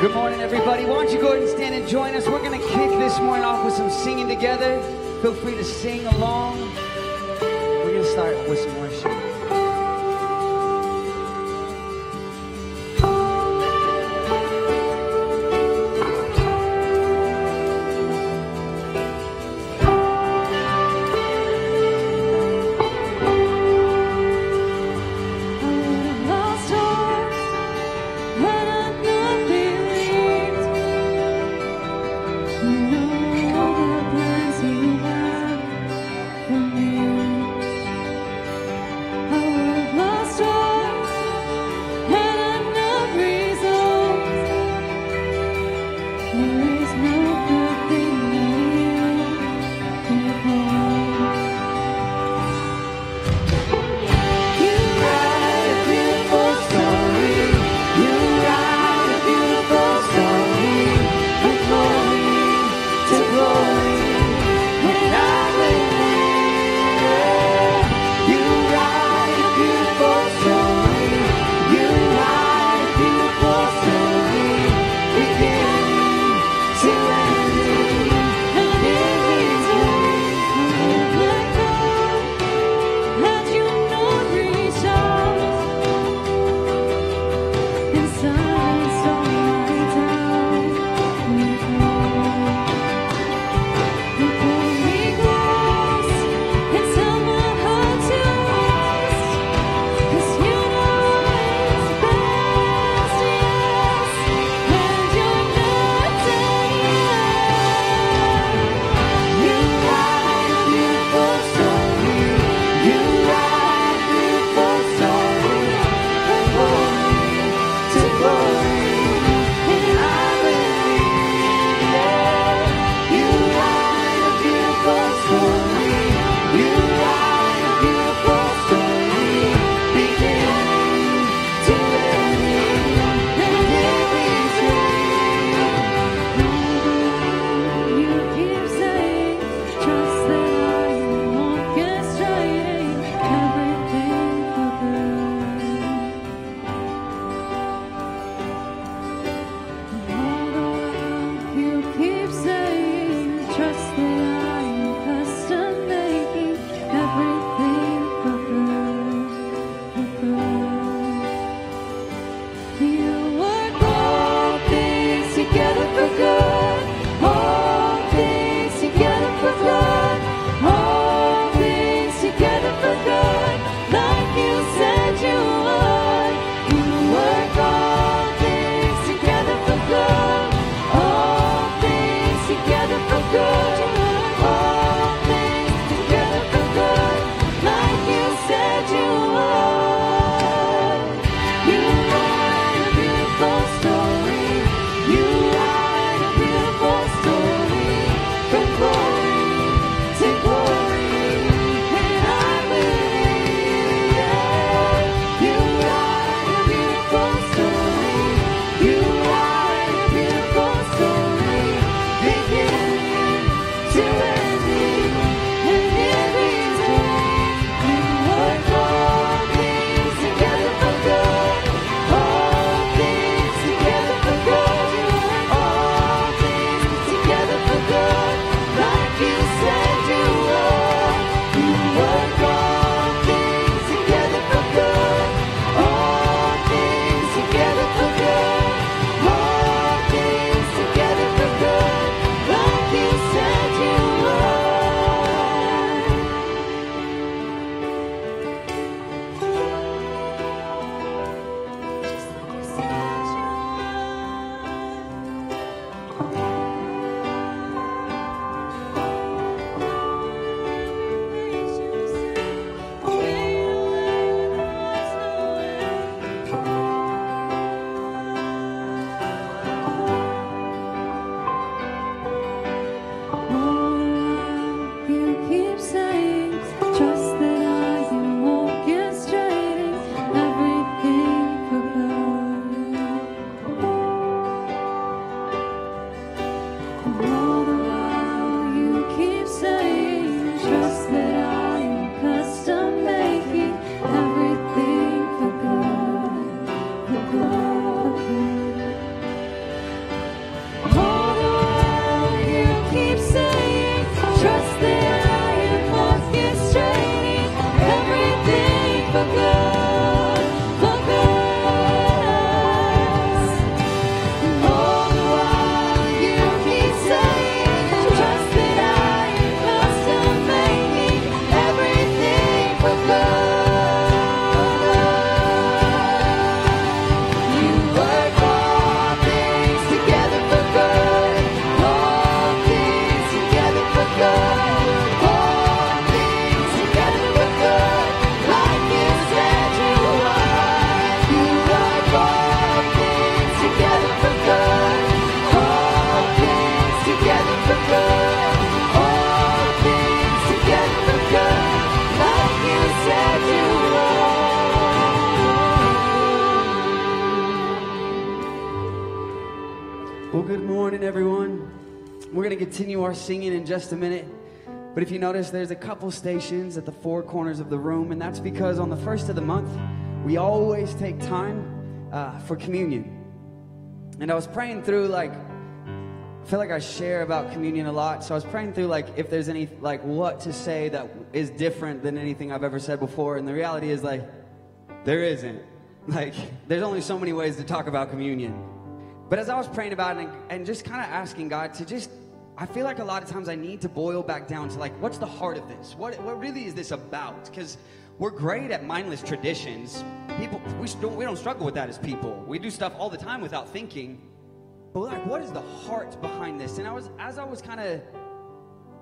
Good morning, everybody. Why don't you go ahead and stand and join us? We're going to kick this morning off with some singing together. Feel free to sing along. We're going to start with some a minute. But if you notice, there's a couple stations at the four corners of the room, and that's because on the first of the month, we always take time uh, for communion. And I was praying through, like, I feel like I share about communion a lot. So I was praying through, like, if there's any, like, what to say that is different than anything I've ever said before. And the reality is, like, there isn't. Like, there's only so many ways to talk about communion. But as I was praying about it and, and just kind of asking God to just, I feel like a lot of times I need to boil back down to, like, what's the heart of this? What, what really is this about? Because we're great at mindless traditions. People, we don't, we don't struggle with that as people. We do stuff all the time without thinking. But like, what is the heart behind this? And I was, as I was kind of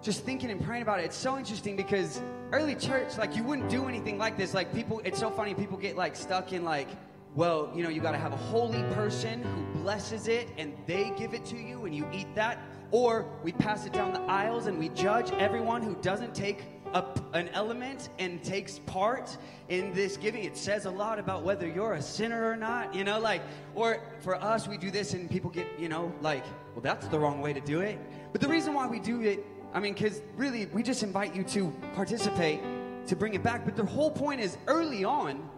just thinking and praying about it, it's so interesting because early church, like, you wouldn't do anything like this. Like, people, it's so funny. People get like stuck in like, well, you know, you got to have a holy person who blesses it and they give it to you and you eat that. Or we pass it down the aisles and we judge everyone who doesn't take a, an element and takes part in this giving. It says a lot about whether you're a sinner or not, you know, like, or for us, we do this and people get, you know, like, well, that's the wrong way to do it. But the reason why we do it, I mean, because really, we just invite you to participate, to bring it back. But the whole point is early on,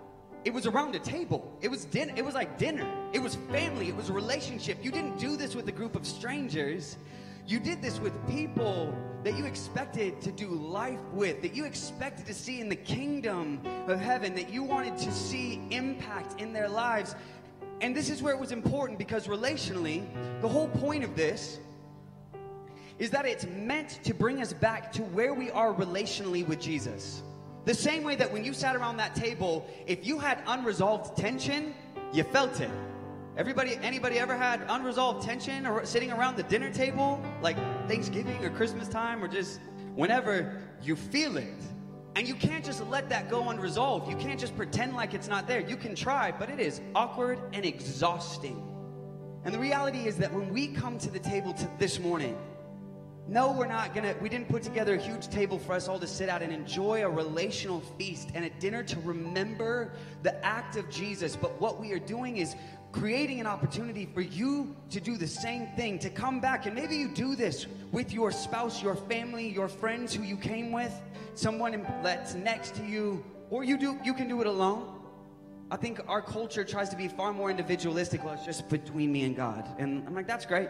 it was around a table. It was dinner. It was like dinner. It was family. It was a relationship. You didn't do this with a group of strangers. You did this with people that you expected to do life with, that you expected to see in the kingdom of heaven, that you wanted to see impact in their lives. And this is where it was important because relationally, the whole point of this is that it's meant to bring us back to where we are relationally with Jesus. The same way that when you sat around that table, if you had unresolved tension, you felt it. Everybody, anybody ever had unresolved tension or sitting around the dinner table, like Thanksgiving or Christmas time or just whenever you feel it? And you can't just let that go unresolved. You can't just pretend like it's not there. You can try, but it is awkward and exhausting. And the reality is that when we come to the table to this morning, no, we're not gonna, we didn't put together a huge table for us all to sit at and enjoy a relational feast and a dinner to remember the act of Jesus. But what we are doing is creating an opportunity for you to do the same thing, to come back. And maybe you do this with your spouse, your family, your friends who you came with, someone that's next to you, or you do, you can do it alone. I think our culture tries to be far more individualistic. Well, it's just between me and God. And I'm like, that's great.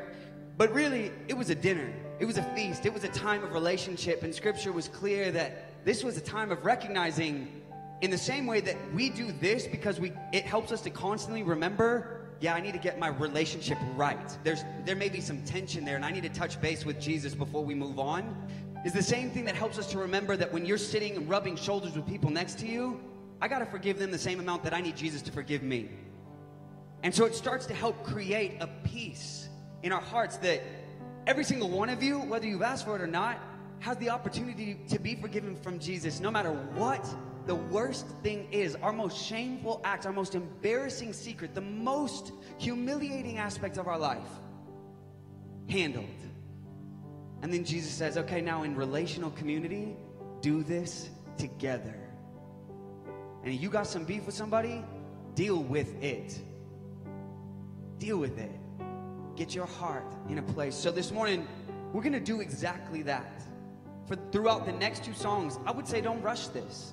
But really, it was a dinner. It was a feast. It was a time of relationship. And scripture was clear that this was a time of recognizing in the same way that we do this because we it helps us to constantly remember yeah i need to get my relationship right there's there may be some tension there and i need to touch base with jesus before we move on is the same thing that helps us to remember that when you're sitting and rubbing shoulders with people next to you i got to forgive them the same amount that i need jesus to forgive me and so it starts to help create a peace in our hearts that every single one of you whether you've asked for it or not has the opportunity to be forgiven from jesus no matter what the worst thing is, our most shameful act, our most embarrassing secret, the most humiliating aspect of our life, handled. And then Jesus says, okay, now in relational community, do this together. And you got some beef with somebody, deal with it. Deal with it. Get your heart in a place. So this morning, we're going to do exactly that. For throughout the next two songs, I would say don't rush this.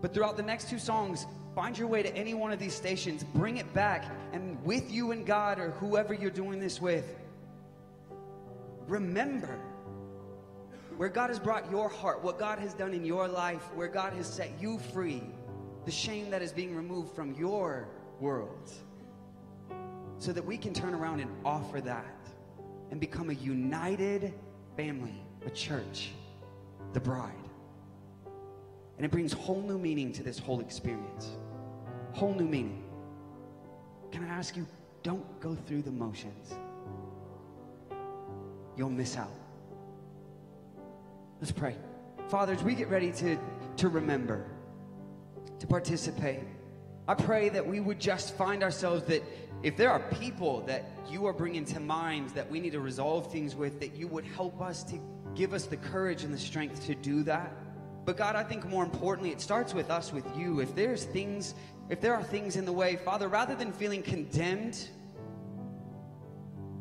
But throughout the next two songs, find your way to any one of these stations, bring it back, and with you and God or whoever you're doing this with, remember where God has brought your heart, what God has done in your life, where God has set you free, the shame that is being removed from your world, so that we can turn around and offer that and become a united family, a church, the bride. And it brings whole new meaning to this whole experience. Whole new meaning. Can I ask you, don't go through the motions. You'll miss out. Let's pray. Father, as we get ready to, to remember, to participate, I pray that we would just find ourselves that if there are people that you are bringing to minds that we need to resolve things with, that you would help us to give us the courage and the strength to do that. But God, I think more importantly, it starts with us, with you. If there's things, if there are things in the way, Father, rather than feeling condemned,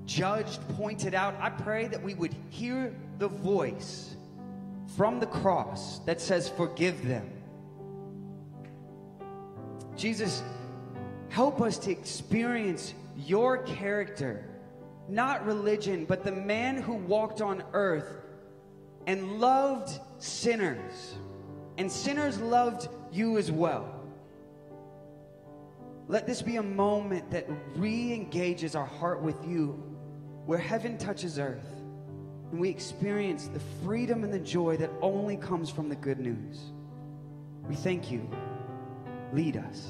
judged, pointed out, I pray that we would hear the voice from the cross that says, Forgive them. Jesus, Help us to experience your character, not religion, but the man who walked on earth and loved sinners. And sinners loved you as well. Let this be a moment that re engages our heart with you, where heaven touches earth, and we experience the freedom and the joy that only comes from the good news. We thank you. Lead us.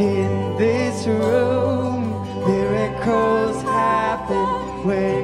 in this room miracles happen when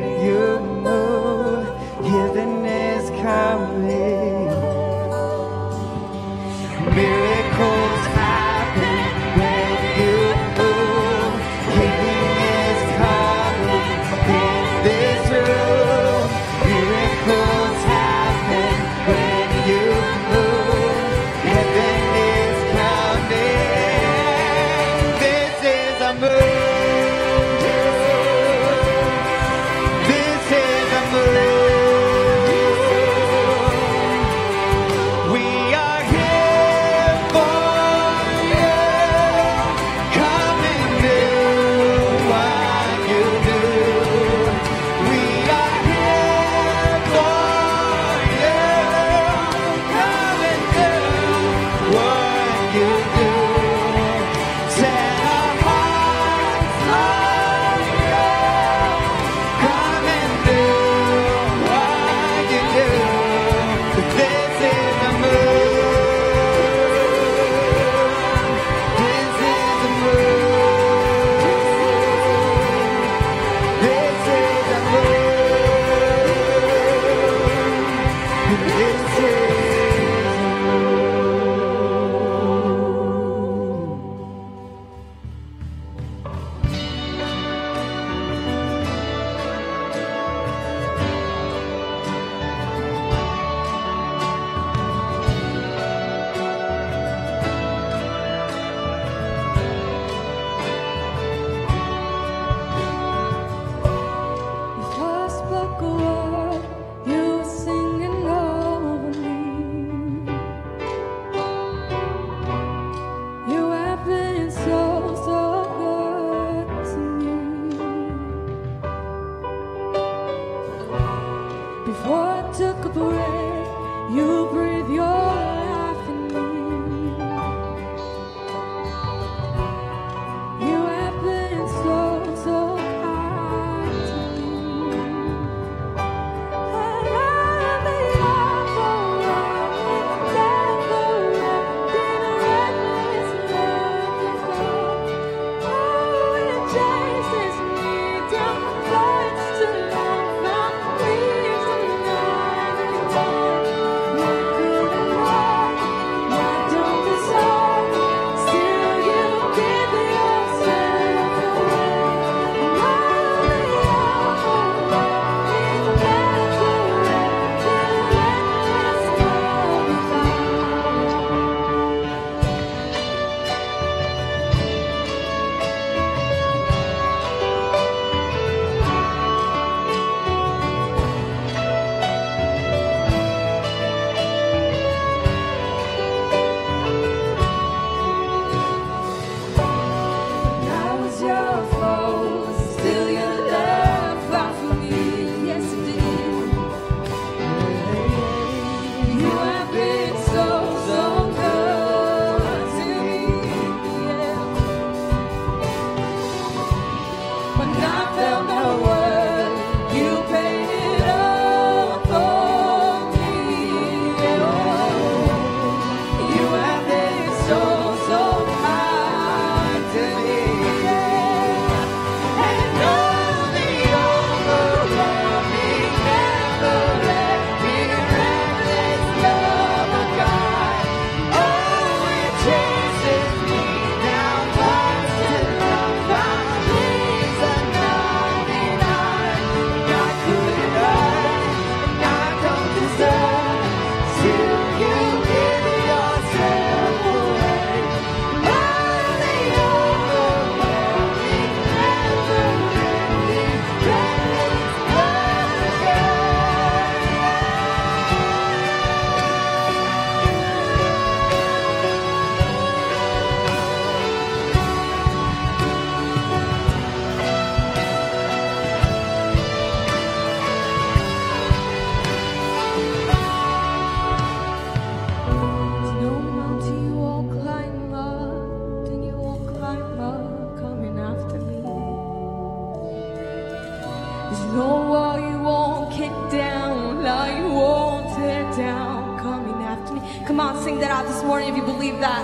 Come on, sing that out this morning if you believe that.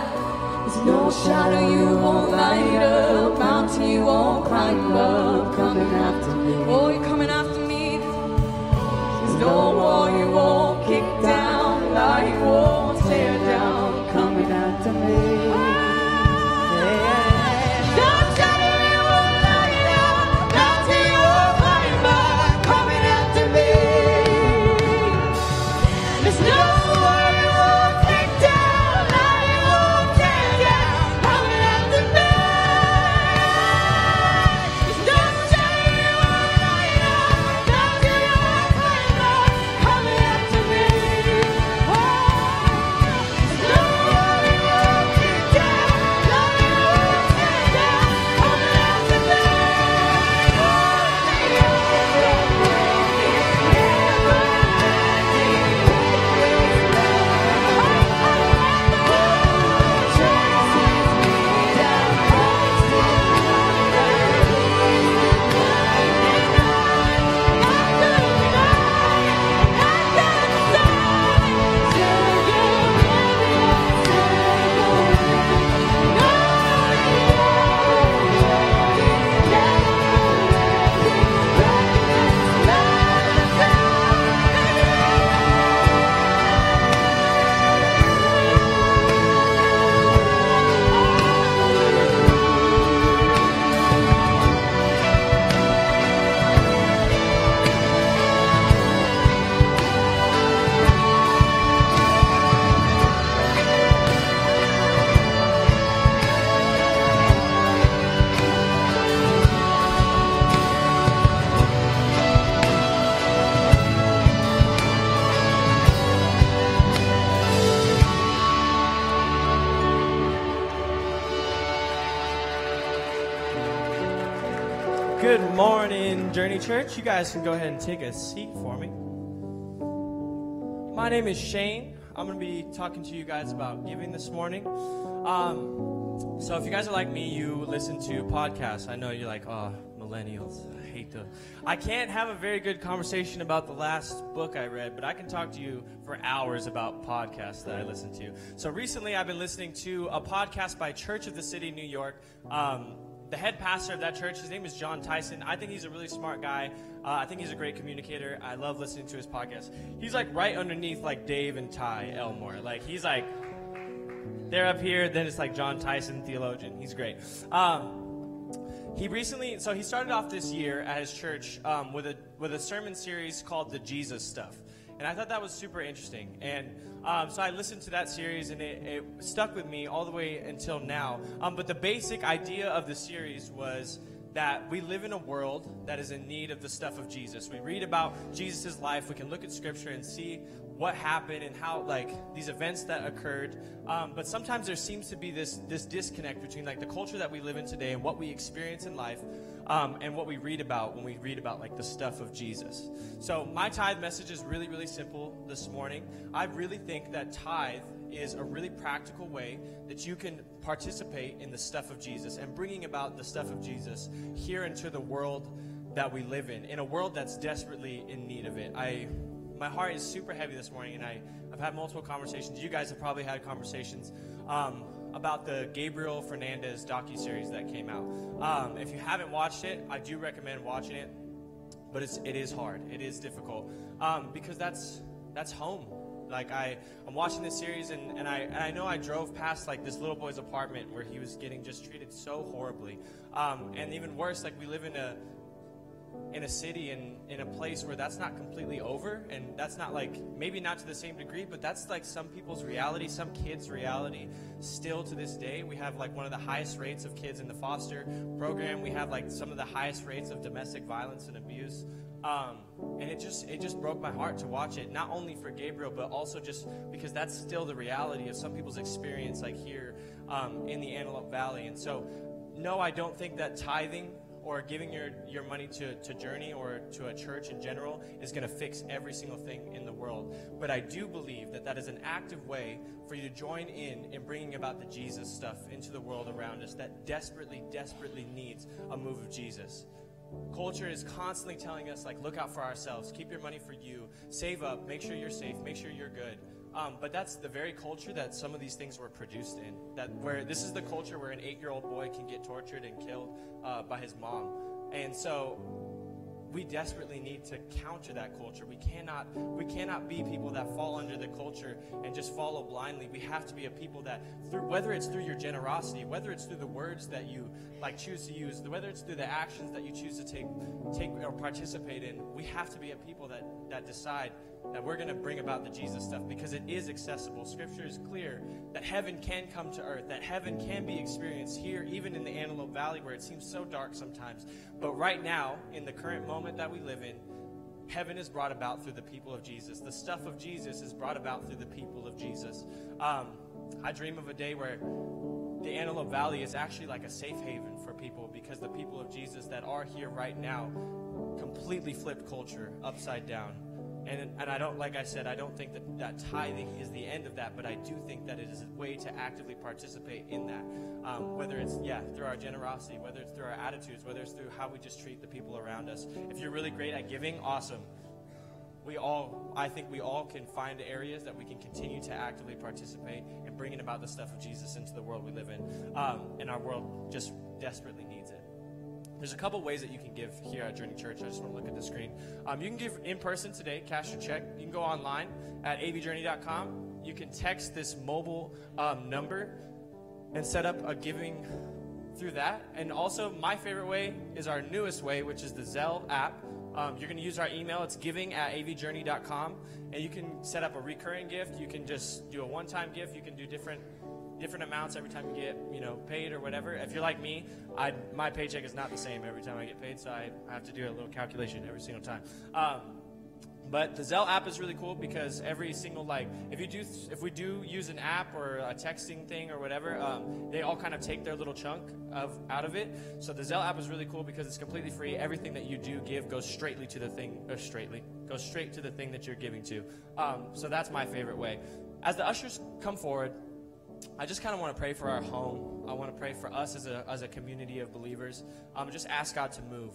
There's no shadow you won't light up, mountain you won't climb up, coming after me. Oh, you're coming after me. There's no wall you won't kick down, you won't tear down, coming after me. Good morning, Journey Church. You guys can go ahead and take a seat for me. My name is Shane. I'm going to be talking to you guys about giving this morning. Um, so, if you guys are like me, you listen to podcasts. I know you're like, oh, millennials. I hate to. I can't have a very good conversation about the last book I read, but I can talk to you for hours about podcasts that I listen to. So, recently I've been listening to a podcast by Church of the City, New York. Um, the head pastor of that church, his name is Jon Tyson. I think he's a really smart guy. Uh, I think he's a great communicator. I love listening to his podcast. He's like right underneath like Dave and Ty Elmore. Like he's like they're up here. Then it's like Jon Tyson, theologian. He's great. Um, he recently, so he started off this year at his church um, with a with a sermon series called the Jesus Stuff, and I thought that was super interesting. And um, so I listened to that series, and it, it stuck with me all the way until now. Um, but the basic idea of the series was that we live in a world that is in need of the stuff of Jesus. We read about Jesus' life, we can look at scripture and see what happened and how like these events that occurred. Um, but sometimes there seems to be this this disconnect between like the culture that we live in today and what we experience in life. Um, and what we read about when we read about like the stuff of Jesus. So my tithe message is really, really simple this morning. I really think that tithe is a really practical way that you can participate in the stuff of Jesus and bringing about the stuff of Jesus here into the world that we live in, in a world that's desperately in need of it. I, my heart is super heavy this morning, and I, I've had multiple conversations. You guys have probably had conversations um, about the Gabriel Fernandez docu series that came out. Um, if you haven't watched it, I do recommend watching it, but it's it is hard. It is difficult um, because that's that's home. Like I, I'm watching this series and, and I and I know I drove past like this little boy's apartment where he was getting just treated so horribly, um, and even worse, like we live in a in a city and in a place where that's not completely over and that's not like maybe not to the same degree but that's like some people's reality some kids reality. Still to this day we have like one of the highest rates of kids in the foster program. We have like some of the highest rates of domestic violence and abuse. Um, and it just it just broke my heart to watch it not only for gabriel but also just because that's still the reality of some people's experience like here um, in the antelope valley. And so no i don't think that tithing or giving your, your money to, to Journey or to a church in general is going to fix every single thing in the world. But I do believe that that is an active way for you to join in in bringing about the Jesus stuff into the world around us that desperately, desperately needs a move of Jesus. Culture is constantly telling us, like, look out for ourselves, keep your money for you, save up, make sure you're safe, make sure you're good. Um, but that's the very culture that some of these things were produced in. That where this is the culture where an eight-year-old boy can get tortured and killed uh, by his mom, and so we desperately need to counter that culture. We cannot we cannot be people that fall under the culture and just follow blindly. We have to be a people that through whether it's through your generosity, whether it's through the words that you like choose to use, whether it's through the actions that you choose to take take or participate in, we have to be a people that that decide that we're going to bring about the Jesus stuff because it is accessible. Scripture is clear that heaven can come to earth, that heaven can be experienced here, even in the Antelope Valley where it seems so dark sometimes. But right now, in the current moment that we live in, heaven is brought about through the people of Jesus. The stuff of Jesus is brought about through the people of Jesus. Um, I dream of a day where the Antelope Valley is actually like a safe haven for people because the people of Jesus that are here right now completely flipped culture upside down and, and I don't, like I said, I don't think that, that tithing is the end of that, but I do think that it is a way to actively participate in that. Um, whether it's, yeah, through our generosity, whether it's through our attitudes, whether it's through how we just treat the people around us. If you're really great at giving, awesome. We all, I think we all can find areas that we can continue to actively participate in bringing about the stuff of Jesus into the world we live in. Um, and our world just desperately needs. There's a couple ways that you can give here at Journey Church. I just want to look at the screen. Um, you can give in person today, cash or check. You can go online at avjourney.com. You can text this mobile um, number and set up a giving through that. And also, my favorite way is our newest way, which is the Zelle app. Um, you're going to use our email. It's giving at avjourney.com. And you can set up a recurring gift. You can just do a one time gift. You can do different different amounts every time you get you know paid or whatever. If you're like me, I my paycheck is not the same every time I get paid, so I, I have to do a little calculation every single time. Um, but the Zelle app is really cool because every single like if you do if we do use an app or a texting thing or whatever, um, they all kind of take their little chunk of out of it. So the Zelle app is really cool because it's completely free. Everything that you do give goes straightly to the thing or straightly goes straight to the thing that you're giving to. Um, so that's my favorite way. As the ushers come forward, I just kind of want to pray for our home. I want to pray for us as a, as a community of believers. Um, just ask God to move.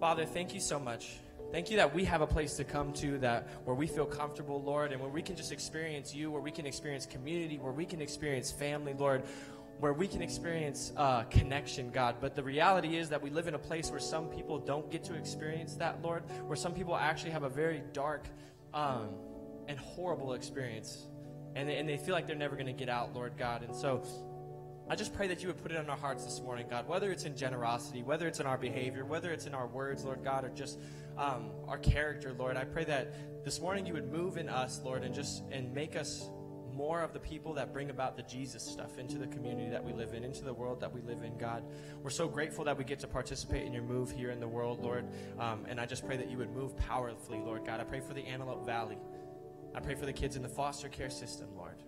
Father, thank you so much. Thank you that we have a place to come to that where we feel comfortable, Lord, and where we can just experience you, where we can experience community, where we can experience family, Lord, where we can experience uh, connection, God. But the reality is that we live in a place where some people don't get to experience that, Lord, where some people actually have a very dark um, and horrible experience and they, and they feel like they're never going to get out, Lord God. And so I just pray that you would put it on our hearts this morning, God, whether it's in generosity, whether it's in our behavior, whether it's in our words, Lord God, or just um, our character, Lord. I pray that this morning you would move in us, Lord, and just and make us more of the people that bring about the Jesus stuff into the community that we live in, into the world that we live in, God. We're so grateful that we get to participate in your move here in the world, Lord. Um, and I just pray that you would move powerfully, Lord God. I pray for the Antelope Valley. I pray for the kids in the foster care system, Lord.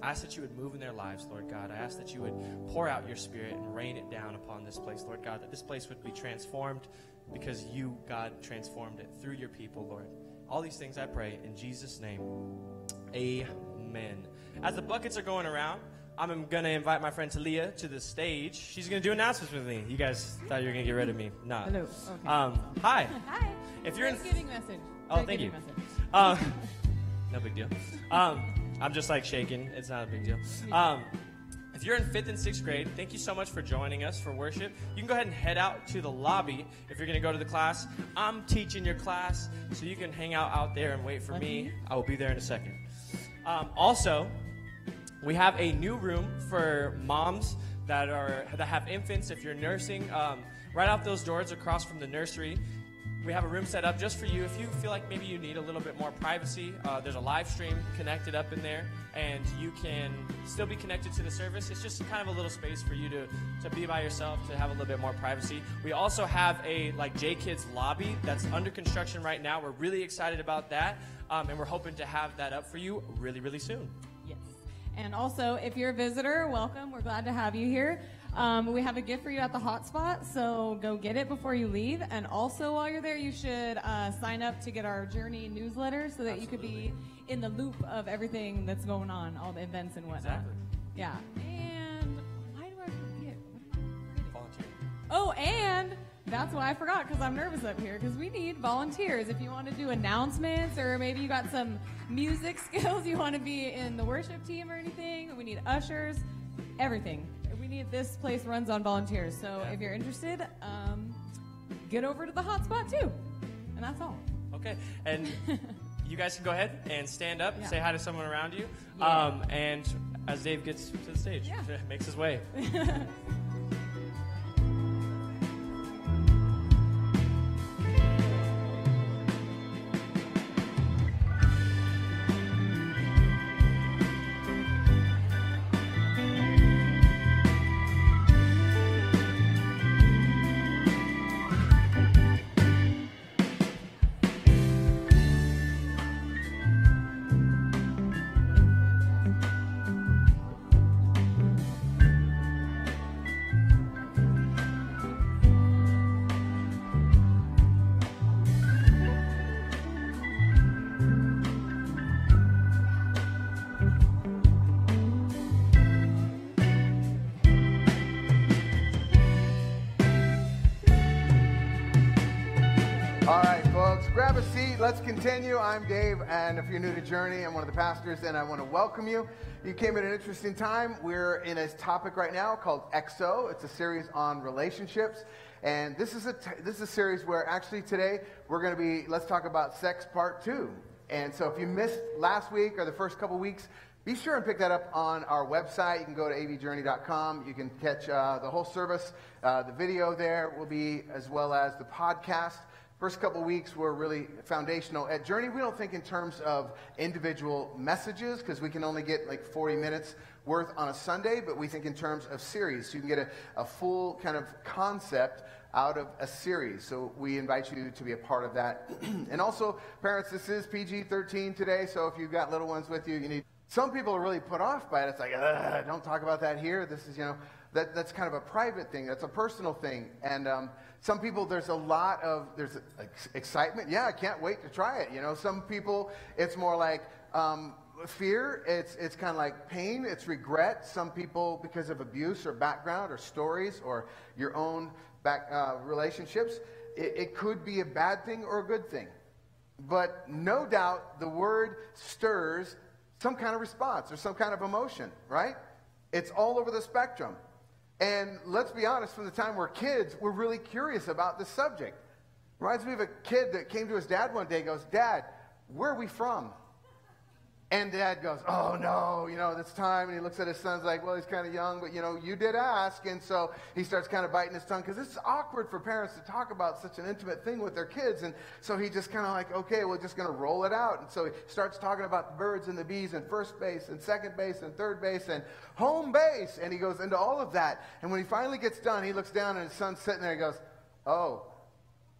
I ask that you would move in their lives, Lord God. I ask that you would pour out your spirit and rain it down upon this place, Lord God, that this place would be transformed because you, God, transformed it through your people, Lord. All these things I pray in Jesus' name. Amen. As the buckets are going around, I'm going to invite my friend Talia to the stage. She's going to do announcements with me. You guys thought you were going to get rid of me. No. Hello. Okay. Um, hi. Hi. If you're in. Thanksgiving message. Oh, thank you. Message. Um, no big deal. Um, I'm just like shaking. It's not a big deal. Um, if you're in fifth and sixth grade, thank you so much for joining us for worship. You can go ahead and head out to the lobby if you're going to go to the class. I'm teaching your class, so you can hang out out there and wait for me. I will be there in a second. Um, also, we have a new room for moms that are that have infants. If you're nursing, um, right out those doors across from the nursery, we have a room set up just for you. If you feel like maybe you need a little bit more privacy, uh, there's a live stream connected up in there, and you can still be connected to the service. It's just kind of a little space for you to, to be by yourself, to have a little bit more privacy. We also have a like J Kids lobby that's under construction right now. We're really excited about that, um, and we're hoping to have that up for you really, really soon. Yes. And also, if you're a visitor, welcome. We're glad to have you here. Um, we have a gift for you at the hotspot, so go get it before you leave. And also, while you're there, you should uh, sign up to get our Journey newsletter so that you could be in the loop of everything that's going on, all the events and whatnot. Exactly. Yeah. And why do I forget? What am I forgetting? Volunteer. Oh, and that's why I forgot because I'm nervous up here because we need volunteers. If you want to do announcements or maybe you got some music skills, you want to be in the worship team or anything, we need ushers, everything. Need this place runs on volunteers. So if you're interested, um, get over to the hotspot too. And that's all. Okay, and you guys can go ahead and stand up, Yeah. say hi to someone around you, Yeah. um, and as Dave gets to the stage, Yeah. makes his way. continue. I'm Dave, and if you're new to Journey, I'm one of the pastors, and I want to welcome you. You came at an interesting time. We're in a topic right now called EXO. It's a series on relationships, and this is a t- this is a series where actually today we're going to be let's talk about sex part two. And so if you missed last week or the first couple weeks, be sure and pick that up on our website. You can go to avjourney.com. You can catch uh, the whole service. Uh, the video there will be as well as the podcast. First couple weeks were really foundational. At Journey, we don't think in terms of individual messages because we can only get like 40 minutes worth on a Sunday, but we think in terms of series. So you can get a, a full kind of concept out of a series. So we invite you to be a part of that. and also, parents, this is PG 13 today, so if you've got little ones with you, you need. Some people are really put off by it. It's like, don't talk about that here. This is, you know, that, that's kind of a private thing. That's a personal thing. And um, some people, there's a lot of, there's excitement. Yeah, I can't wait to try it. You know, some people, it's more like um, fear. It's, it's kind of like pain. It's regret. Some people, because of abuse or background or stories or your own back, uh, relationships, it, it could be a bad thing or a good thing. But no doubt the word stirs some kind of response or some kind of emotion, right? It's all over the spectrum. And let's be honest, from the time we're kids, we're really curious about this subject. Reminds me of a kid that came to his dad one day and goes, Dad, where are we from? And dad goes, Oh no, you know, this time. And he looks at his son's like, Well, he's kind of young, but you know, you did ask. And so he starts kind of biting his tongue because it's awkward for parents to talk about such an intimate thing with their kids. And so he just kind of like, Okay, we're just going to roll it out. And so he starts talking about the birds and the bees and first base and second base and third base and home base. And he goes into all of that. And when he finally gets done, he looks down and his son's sitting there he goes, Oh,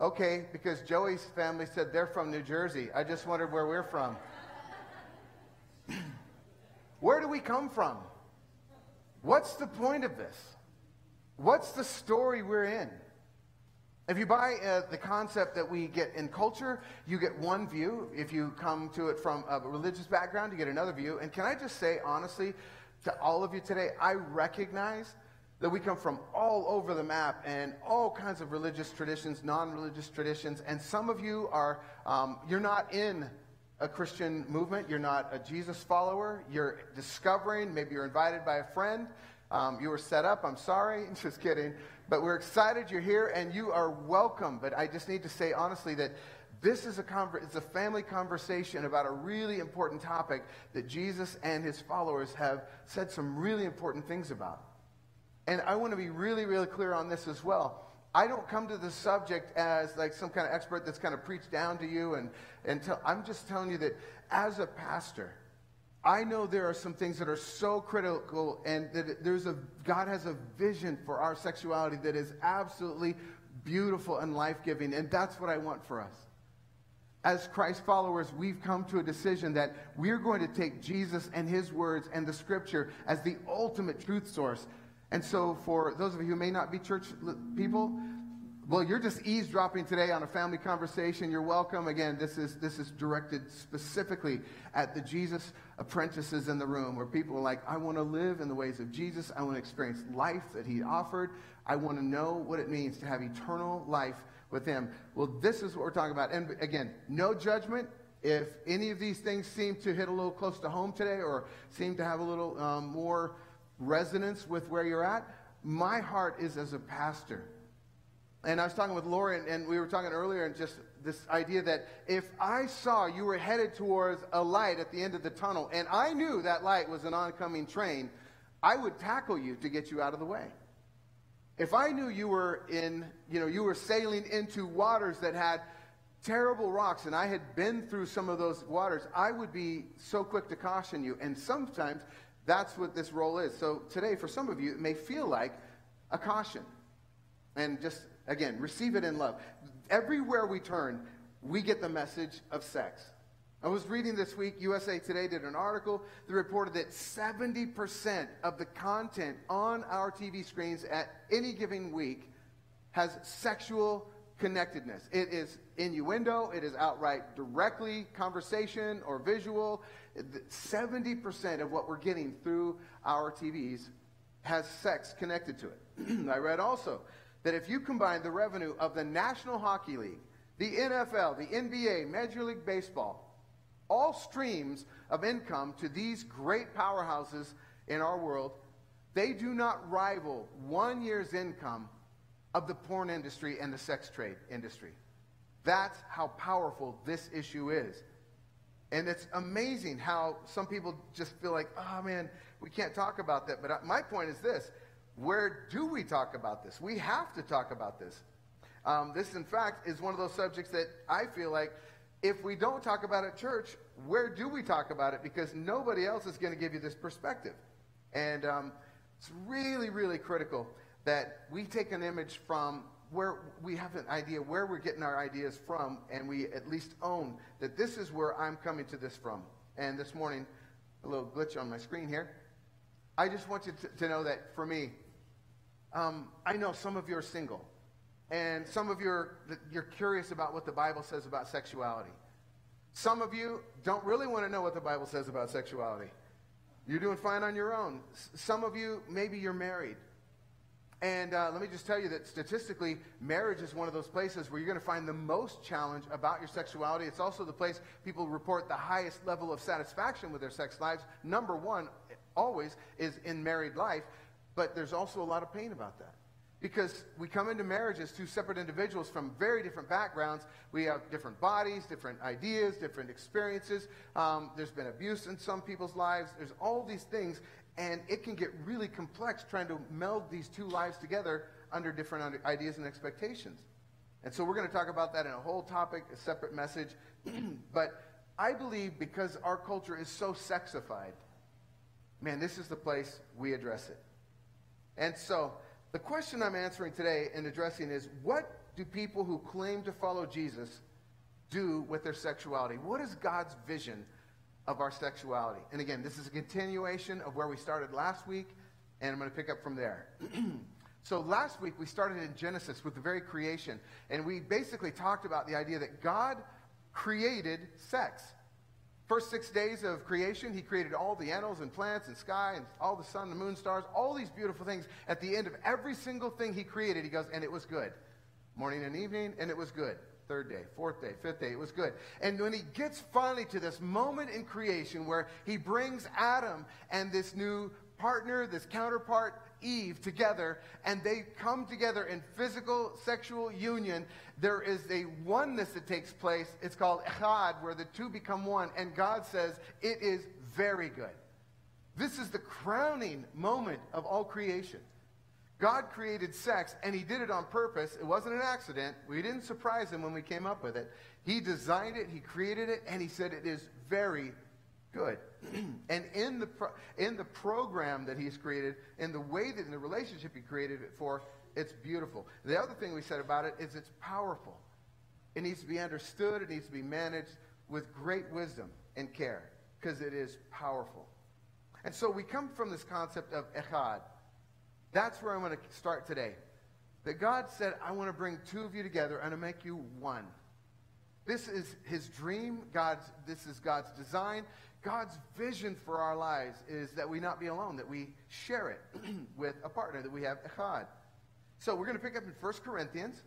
okay, because Joey's family said they're from New Jersey. I just wondered where we're from. Where do we come from? What's the point of this? What's the story we're in? If you buy uh, the concept that we get in culture, you get one view. If you come to it from a religious background, you get another view. And can I just say, honestly, to all of you today, I recognize that we come from all over the map and all kinds of religious traditions, non religious traditions. And some of you are, um, you're not in a Christian movement, you're not a Jesus follower, you're discovering, maybe you're invited by a friend, um, you were set up, I'm sorry, just kidding. But we're excited you're here and you are welcome. But I just need to say honestly that this is a, conver- it's a family conversation about a really important topic that Jesus and his followers have said some really important things about. And I want to be really, really clear on this as well. I don't come to the subject as like some kind of expert that's kind of preached down to you and, and tell, I'm just telling you that as a pastor, I know there are some things that are so critical and that there's a God has a vision for our sexuality that is absolutely beautiful and life-giving and that's what I want for us. As Christ followers, we've come to a decision that we're going to take Jesus and his words and the scripture as the ultimate truth source. And so, for those of you who may not be church people, well, you're just eavesdropping today on a family conversation. You're welcome. Again, this is this is directed specifically at the Jesus apprentices in the room, where people are like, I want to live in the ways of Jesus. I want to experience life that He offered. I want to know what it means to have eternal life with Him. Well, this is what we're talking about. And again, no judgment. If any of these things seem to hit a little close to home today, or seem to have a little um, more resonance with where you're at, my heart is as a pastor and I was talking with Laura, and, and we were talking earlier, and just this idea that if I saw you were headed towards a light at the end of the tunnel, and I knew that light was an oncoming train, I would tackle you to get you out of the way. If I knew you were in, you know, you were sailing into waters that had terrible rocks, and I had been through some of those waters, I would be so quick to caution you. And sometimes that's what this role is. So today, for some of you, it may feel like a caution. And just Again, receive it in love. Everywhere we turn, we get the message of sex. I was reading this week, USA Today did an article that reported that 70% of the content on our TV screens at any given week has sexual connectedness. It is innuendo, it is outright directly conversation or visual. 70% of what we're getting through our TVs has sex connected to it. I read also that if you combine the revenue of the National Hockey League, the NFL, the NBA, Major League Baseball, all streams of income to these great powerhouses in our world, they do not rival one year's income of the porn industry and the sex trade industry. That's how powerful this issue is. And it's amazing how some people just feel like, oh man, we can't talk about that. But my point is this where do we talk about this? We have to talk about this. Um, this, in fact, is one of those subjects that I feel like if we don't talk about it church, where do we talk about it? Because nobody else is going to give you this perspective. And um, it's really, really critical that we take an image from where we have an idea where we're getting our ideas from, and we at least own that this is where I'm coming to this from. And this morning, a little glitch on my screen here. I just want you to, to know that for me, um, I know some of you are single, and some of you are you're curious about what the Bible says about sexuality. Some of you don't really want to know what the Bible says about sexuality. You're doing fine on your own. S- some of you, maybe you're married. And uh, let me just tell you that statistically, marriage is one of those places where you're going to find the most challenge about your sexuality. It's also the place people report the highest level of satisfaction with their sex lives. Number one, always, is in married life. But there's also a lot of pain about that. Because we come into marriage as two separate individuals from very different backgrounds. We have different bodies, different ideas, different experiences. Um, there's been abuse in some people's lives. There's all these things. And it can get really complex trying to meld these two lives together under different ideas and expectations. And so we're going to talk about that in a whole topic, a separate message. but I believe because our culture is so sexified, man, this is the place we address it. And so, the question I'm answering today and addressing is what do people who claim to follow Jesus do with their sexuality? What is God's vision of our sexuality? And again, this is a continuation of where we started last week, and I'm going to pick up from there. so, last week we started in Genesis with the very creation, and we basically talked about the idea that God created sex. First six days of creation, he created all the animals and plants and sky and all the sun and moon, stars, all these beautiful things. At the end of every single thing he created, he goes, and it was good. Morning and evening, and it was good. Third day, fourth day, fifth day, it was good. And when he gets finally to this moment in creation where he brings Adam and this new partner, this counterpart, Eve together and they come together in physical sexual union, there is a oneness that takes place. It's called echad, where the two become one. And God says, it is very good. This is the crowning moment of all creation. God created sex, and he did it on purpose. It wasn't an accident. We didn't surprise him when we came up with it. He designed it, he created it, and he said it is very good. and in the, pro- in the program that he's created, in the way that in the relationship he created it for, it's beautiful. The other thing we said about it is it's powerful. It needs to be understood, it needs to be managed with great wisdom and care because it is powerful. And so we come from this concept of echad. That's where I'm going to start today. that God said, I want to bring two of you together and to make you one. This is his dream. God's, this is God's design. God's vision for our lives is that we not be alone, that we share it with a partner, that we have echad. So we're going to pick up in 1 Corinthians,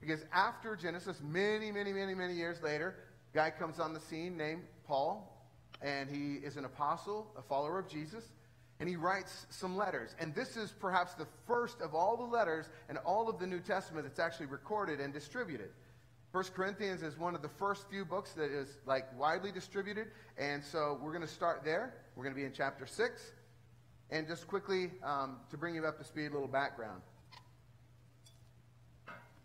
because after Genesis, many, many, many, many years later, a guy comes on the scene named Paul, and he is an apostle, a follower of Jesus, and he writes some letters. And this is perhaps the first of all the letters and all of the New Testament that's actually recorded and distributed. First Corinthians is one of the first few books that is like widely distributed, and so we're going to start there. We're going to be in chapter six, and just quickly um, to bring you up to speed, a little background.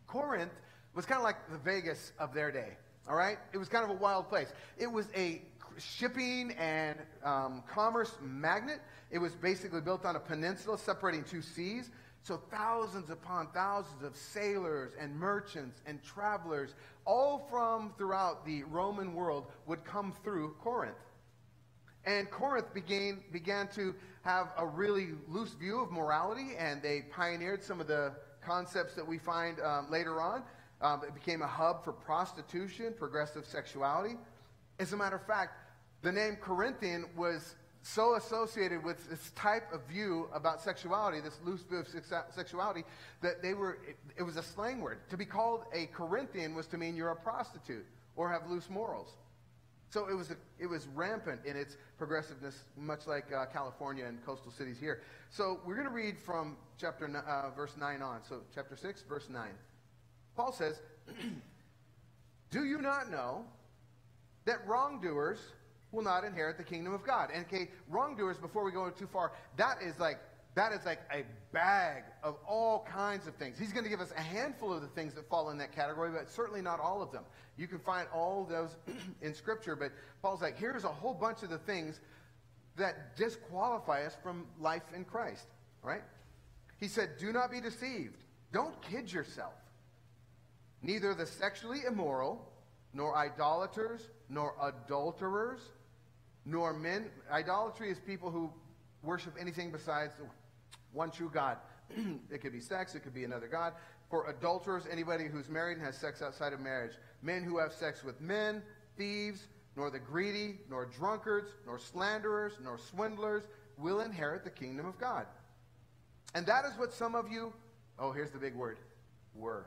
Corinth was kind of like the Vegas of their day. All right, it was kind of a wild place. It was a shipping and um, commerce magnet. It was basically built on a peninsula separating two seas. So thousands upon thousands of sailors and merchants and travelers, all from throughout the Roman world, would come through Corinth. And Corinth began, began to have a really loose view of morality, and they pioneered some of the concepts that we find um, later on. Um, it became a hub for prostitution, progressive sexuality. As a matter of fact, the name Corinthian was so associated with this type of view about sexuality, this loose view of sexuality, that they were, it, it was a slang word. To be called a Corinthian was to mean you're a prostitute or have loose morals. So it was, a, it was rampant in its progressiveness, much like uh, California and coastal cities here. So we're going to read from chapter uh, verse 9 on. So chapter 6, verse 9. Paul says, Do you not know that wrongdoers will not inherit the kingdom of God. And okay, wrongdoers, before we go too far, that is like that is like a bag of all kinds of things. He's going to give us a handful of the things that fall in that category, but certainly not all of them. You can find all those in Scripture, but Paul's like, here's a whole bunch of the things that disqualify us from life in Christ, right? He said, do not be deceived. Don't kid yourself. Neither the sexually immoral, nor idolaters, nor adulterers, nor men. Idolatry is people who worship anything besides the one true God. it could be sex, it could be another God. For adulterers, anybody who's married and has sex outside of marriage. Men who have sex with men, thieves, nor the greedy, nor drunkards, nor slanderers, nor swindlers will inherit the kingdom of God. And that is what some of you, oh, here's the big word, were.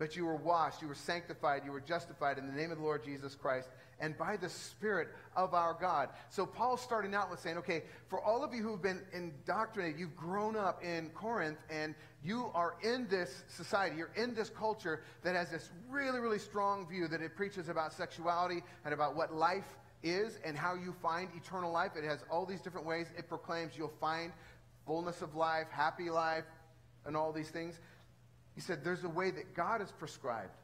But you were washed, you were sanctified, you were justified in the name of the Lord Jesus Christ and by the Spirit of our God. So Paul's starting out with saying, okay, for all of you who've been indoctrinated, you've grown up in Corinth and you are in this society, you're in this culture that has this really, really strong view that it preaches about sexuality and about what life is and how you find eternal life. It has all these different ways it proclaims you'll find fullness of life, happy life, and all these things. He said, There's a way that God has prescribed.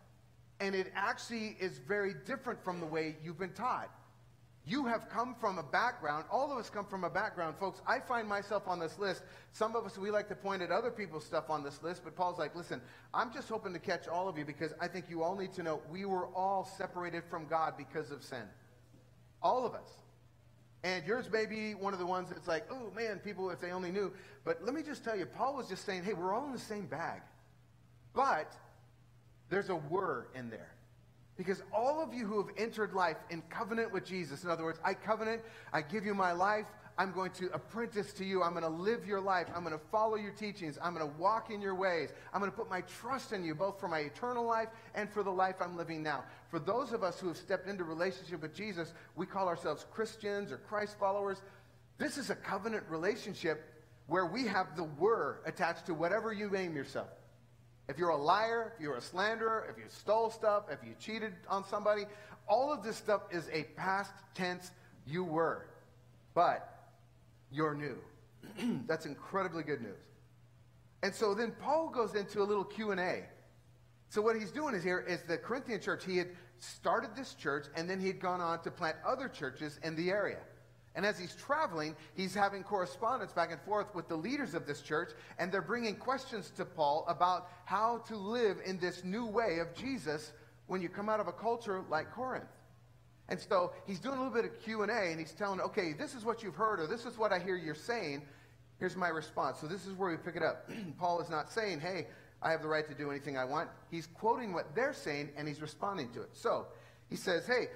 And it actually is very different from the way you've been taught. You have come from a background, all of us come from a background. Folks, I find myself on this list. Some of us, we like to point at other people's stuff on this list, but Paul's like, listen, I'm just hoping to catch all of you because I think you all need to know we were all separated from God because of sin. All of us. And yours may be one of the ones that's like, oh man, people, if they only knew. But let me just tell you, Paul was just saying, hey, we're all in the same bag. But there's a word in there. Because all of you who have entered life in covenant with Jesus, in other words, I covenant, I give you my life, I'm going to apprentice to you, I'm going to live your life, I'm going to follow your teachings, I'm going to walk in your ways, I'm going to put my trust in you, both for my eternal life and for the life I'm living now. For those of us who have stepped into relationship with Jesus, we call ourselves Christians or Christ followers. This is a covenant relationship where we have the word attached to whatever you name yourself. If you're a liar, if you're a slanderer, if you stole stuff, if you cheated on somebody, all of this stuff is a past tense you were. But you're new. That's incredibly good news. And so then Paul goes into a little Q&A. So what he's doing is here is the Corinthian church, he had started this church and then he had gone on to plant other churches in the area. And as he's traveling, he's having correspondence back and forth with the leaders of this church, and they're bringing questions to Paul about how to live in this new way of Jesus when you come out of a culture like Corinth. And so he's doing a little bit of Q&A, and he's telling, okay, this is what you've heard, or this is what I hear you're saying. Here's my response. So this is where we pick it up. Paul is not saying, hey, I have the right to do anything I want. He's quoting what they're saying and he's responding to it. So he says, hey,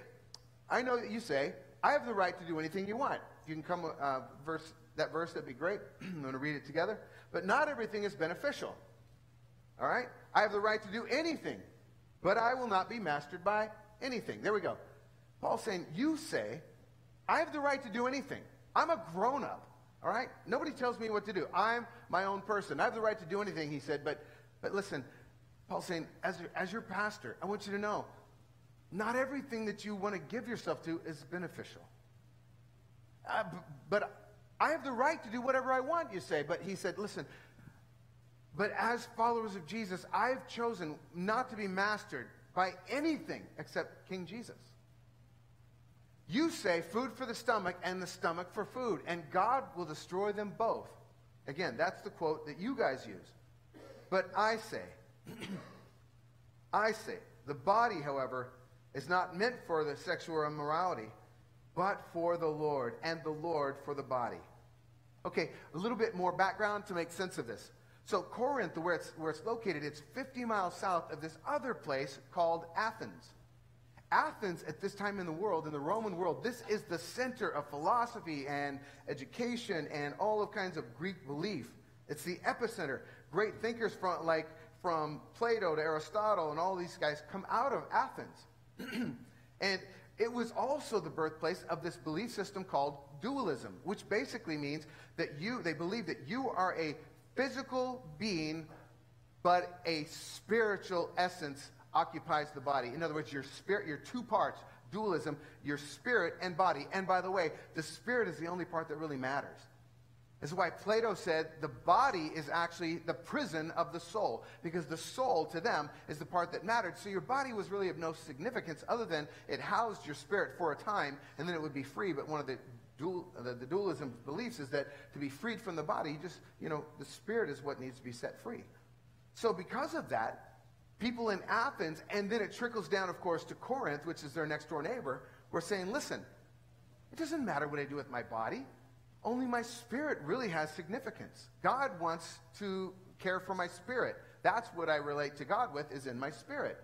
I know that you say, I have the right to do anything you want. If you can come uh, verse that verse, that'd be great. I'm going to read it together. But not everything is beneficial. All right? I have the right to do anything, but I will not be mastered by anything. There we go. Paul's saying, You say, I have the right to do anything. I'm a grown up. All right? Nobody tells me what to do. I'm my own person. I have the right to do anything, he said. But, but listen, Paul's saying, as, as your pastor, I want you to know not everything that you want to give yourself to is beneficial. Uh, but I have the right to do whatever I want, you say. But he said, listen, but as followers of Jesus, I've chosen not to be mastered by anything except King Jesus. You say food for the stomach and the stomach for food, and God will destroy them both. Again, that's the quote that you guys use. But I say, I say, the body, however, is not meant for the sexual immorality, but for the Lord, and the Lord for the body. Okay, a little bit more background to make sense of this. So Corinth, where it's, where it's located, it's 50 miles south of this other place called Athens. Athens, at this time in the world, in the Roman world, this is the center of philosophy and education and all of kinds of Greek belief. It's the epicenter. Great thinkers from like from Plato to Aristotle and all these guys come out of Athens. and it was also the birthplace of this belief system called dualism, which basically means that you they believe that you are a physical being, but a spiritual essence occupies the body. In other words, your spirit, your two parts, dualism, your spirit and body. And by the way, the spirit is the only part that really matters. This is why Plato said the body is actually the prison of the soul, because the soul to them is the part that mattered. So your body was really of no significance other than it housed your spirit for a time, and then it would be free. But one of the dual, the, the dualism beliefs is that to be freed from the body, just, you know, the spirit is what needs to be set free. So because of that, people in Athens, and then it trickles down, of course, to Corinth, which is their next door neighbor, were saying, listen, it doesn't matter what I do with my body. Only my spirit really has significance. God wants to care for my spirit. That's what I relate to God with, is in my spirit.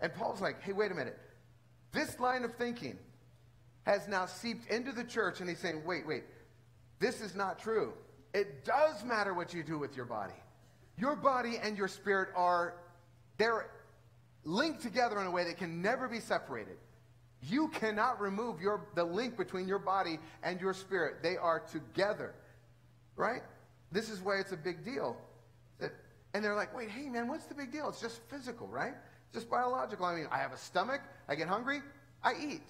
And Paul's like, hey, wait a minute. This line of thinking has now seeped into the church, and he's saying, wait, wait, this is not true. It does matter what you do with your body. Your body and your spirit are, they're linked together in a way that can never be separated. You cannot remove your, the link between your body and your spirit. They are together, right? This is why it's a big deal. And they're like, wait, hey, man, what's the big deal? It's just physical, right? Just biological. I mean, I have a stomach. I get hungry. I eat.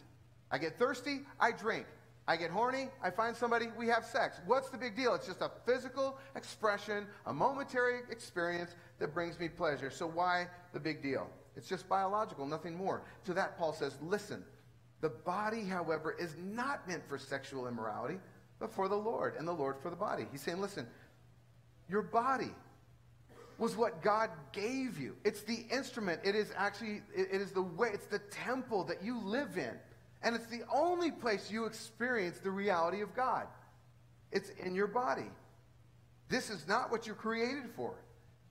I get thirsty, I drink. I get horny, I find somebody, we have sex. What's the big deal? It's just a physical expression, a momentary experience that brings me pleasure. So why the big deal? It's just biological, nothing more. To that, Paul says, listen, the body, however, is not meant for sexual immorality, but for the Lord, and the Lord for the body. He's saying, listen, your body was what God gave you. It's the instrument. It is actually, it is the way, it's the temple that you live in. And it's the only place you experience the reality of God. It's in your body. This is not what you're created for.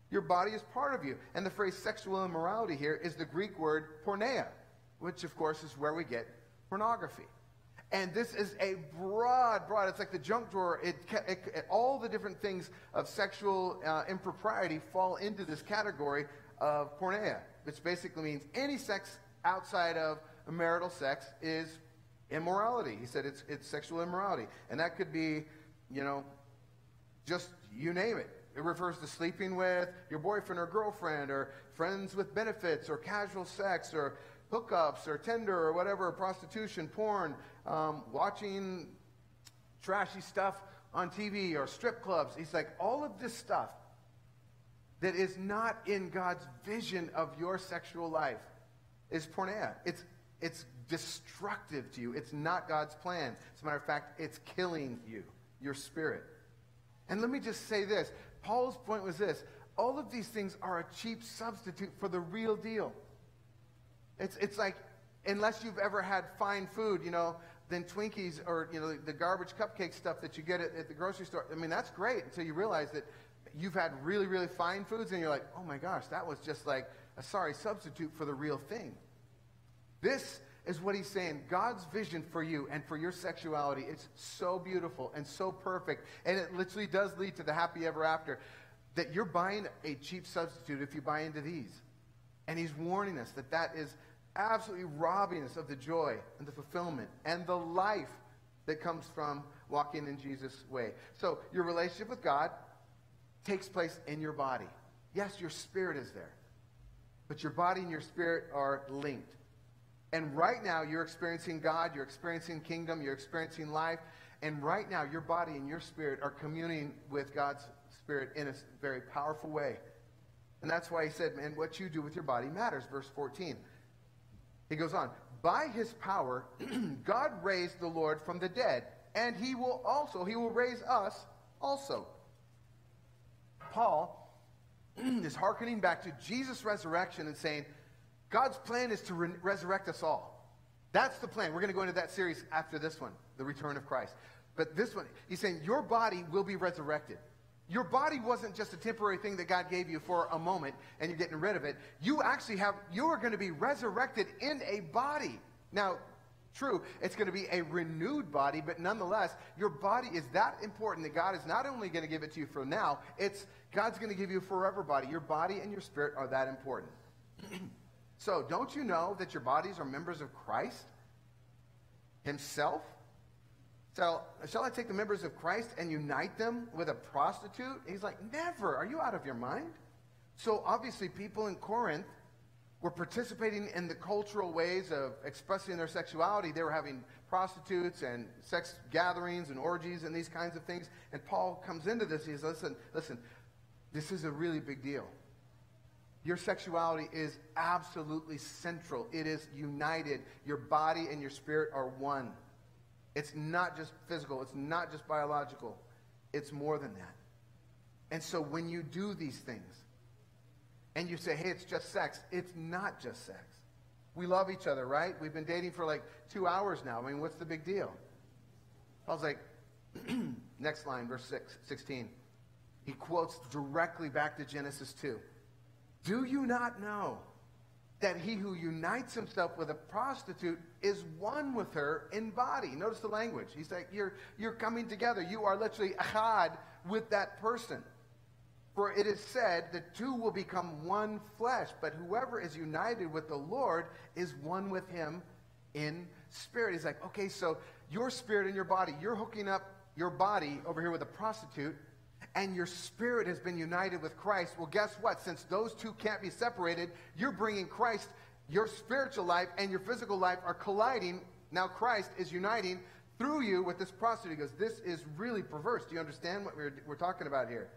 Your body is part of you. And the phrase sexual immorality here is the Greek word porneia, which of course is where we get pornography. And this is a broad, broad, it's like the junk drawer. It, it, it all the different things of sexual uh, impropriety fall into this category of porneia, which basically means any sex outside of marital sex is immorality. He said it's, it's sexual immorality. And that could be, you know, just you name it. It refers to sleeping with your boyfriend or girlfriend, or friends with benefits, or casual sex, or hookups, or Tinder, or whatever, prostitution, porn, um, watching trashy stuff on TV, or strip clubs. He's like, all of this stuff that is not in God's vision of your sexual life is porneia. It's it's destructive to you. It's not God's plan. As a matter of fact, it's killing you, your spirit. And let me just say this Paul's point was this all of these things are a cheap substitute for the real deal. It's, it's like, unless you've ever had fine food, you know, than Twinkies or you know the, the garbage cupcake stuff that you get at, at the grocery store. I mean, that's great until you realize that you've had really, really fine foods, and you're like, oh my gosh, that was just like a sorry substitute for the real thing. This is what he's saying. God's vision for you and for your sexuality is so beautiful and so perfect, and it literally does lead to the happy ever after. That you're buying a cheap substitute if you buy into these. And he's warning us that that is absolutely robbing us of the joy and the fulfillment and the life that comes from walking in Jesus' way. So, your relationship with God takes place in your body. Yes, your spirit is there, but your body and your spirit are linked. And right now, you're experiencing God, you're experiencing kingdom, you're experiencing life. And right now, your body and your spirit are communing with God's spirit in a very powerful way. And that's why he said, man, what you do with your body matters. Verse 14. He goes on, by his power, God raised the Lord from the dead, and he will also, he will raise us also. Paul is hearkening back to Jesus' resurrection and saying, God's plan is to re- resurrect us all. That's the plan. We're going to go into that series after this one, the return of Christ. But this one, he's saying your body will be resurrected. Your body wasn't just a temporary thing that God gave you for a moment and you're getting rid of it. You actually have, you are going to be resurrected in a body. Now, true, it's going to be a renewed body, but nonetheless, your body is that important that God is not only going to give it to you for now, it's God's going to give you a forever body. Your body and your spirit are that important. so, don't you know that your bodies are members of Christ Himself? So, shall I take the members of Christ and unite them with a prostitute? He's like, never. Are you out of your mind? So, obviously, people in Corinth were participating in the cultural ways of expressing their sexuality. They were having prostitutes and sex gatherings and orgies and these kinds of things. And Paul comes into this. He says, listen, listen, this is a really big deal. Your sexuality is absolutely central. It is united. Your body and your spirit are one. It's not just physical, it's not just biological, it's more than that. And so when you do these things and you say, hey, it's just sex, it's not just sex. We love each other, right? We've been dating for like two hours now. I mean, what's the big deal? Paul's like, next line, verse six, 16. He quotes directly back to Genesis 2. Do you not know that he who unites himself with a prostitute is one with her in body. Notice the language. He's like, you're, you're coming together. You are literally echad with that person. For it is said, the two will become one flesh, but whoever is united with the Lord is one with him in spirit. He's like, okay, so your spirit and your body, you're hooking up your body over here with a prostitute, and your spirit has been united with Christ, well, guess what? Since those two can't be separated, you're bringing Christ, your spiritual life and your physical life are colliding. Now Christ is uniting through you with this prostitute. He goes, This is really perverse. Do you understand what we're, we're talking about here?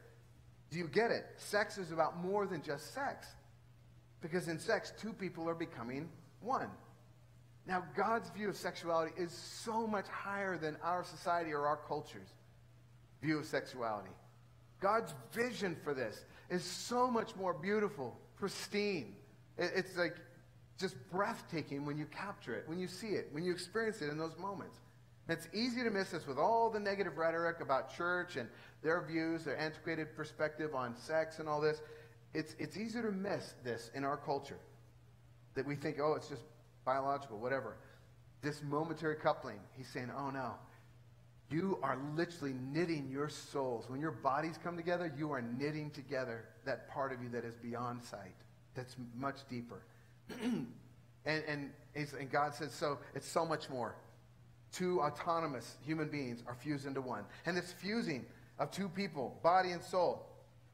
Do you get it? Sex is about more than just sex. Because in sex, two people are becoming one. Now, God's view of sexuality is so much higher than our society or our culture's view of sexuality. God's vision for this is so much more beautiful, pristine. It's like just breathtaking when you capture it, when you see it, when you experience it in those moments. it's easy to miss this with all the negative rhetoric about church and their views, their antiquated perspective on sex and all this. It's, it's easy to miss this in our culture. That we think, oh, it's just biological, whatever. This momentary coupling, he's saying, oh no, you are literally knitting your souls. When your bodies come together, you are knitting together that part of you that is beyond sight, that's much deeper. and, and, and God says, so it's so much more. Two autonomous human beings are fused into one. And this fusing of two people, body and soul.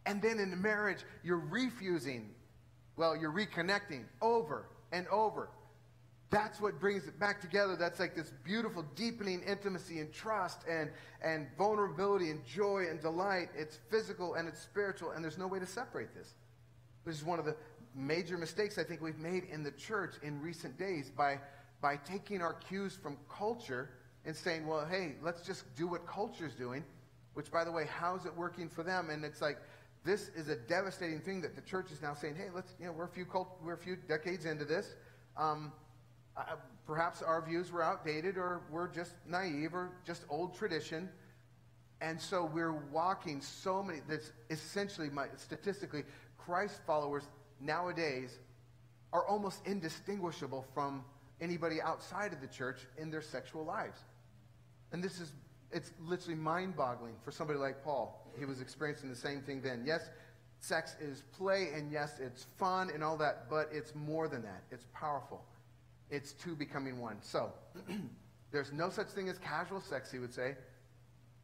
And then in marriage, you're refusing. Well, you're reconnecting over and over that's what brings it back together. That's like this beautiful, deepening intimacy and trust and, and vulnerability and joy and delight. It's physical and it's spiritual, and there's no way to separate this. This is one of the major mistakes I think we've made in the church in recent days by, by taking our cues from culture and saying, well, hey, let's just do what culture's doing, which, by the way, how's it working for them? And it's like, this is a devastating thing that the church is now saying, hey, let's, you know, we're a few, cult- we're a few decades into this. Um, perhaps our views were outdated or we're just naive or just old tradition. And so we're walking so many, that's essentially, my, statistically, Christ followers nowadays are almost indistinguishable from anybody outside of the church in their sexual lives. And this is, it's literally mind boggling for somebody like Paul. He was experiencing the same thing then. Yes, sex is play, and yes, it's fun and all that, but it's more than that. It's powerful. It's two becoming one. So, there's no such thing as casual sex, he would say.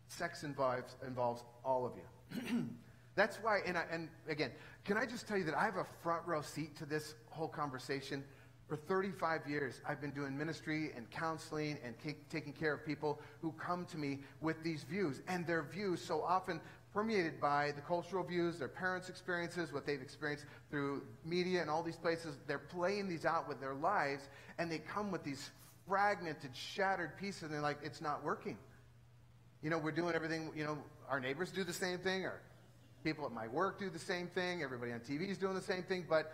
Sex involves, involves all of you. That's why, and, I, and again, can I just tell you that I have a front row seat to this whole conversation? For 35 years, I've been doing ministry and counseling and taking care of people who come to me with these views. And their views so often permeated by the cultural views, their parents' experiences, what they've experienced through media and all these places. They're playing these out with their lives, and they come with these fragmented, shattered pieces, and they're like, it's not working. You know, we're doing everything, you know, our neighbors do the same thing, our people at my work do the same thing, everybody on TV is doing the same thing, but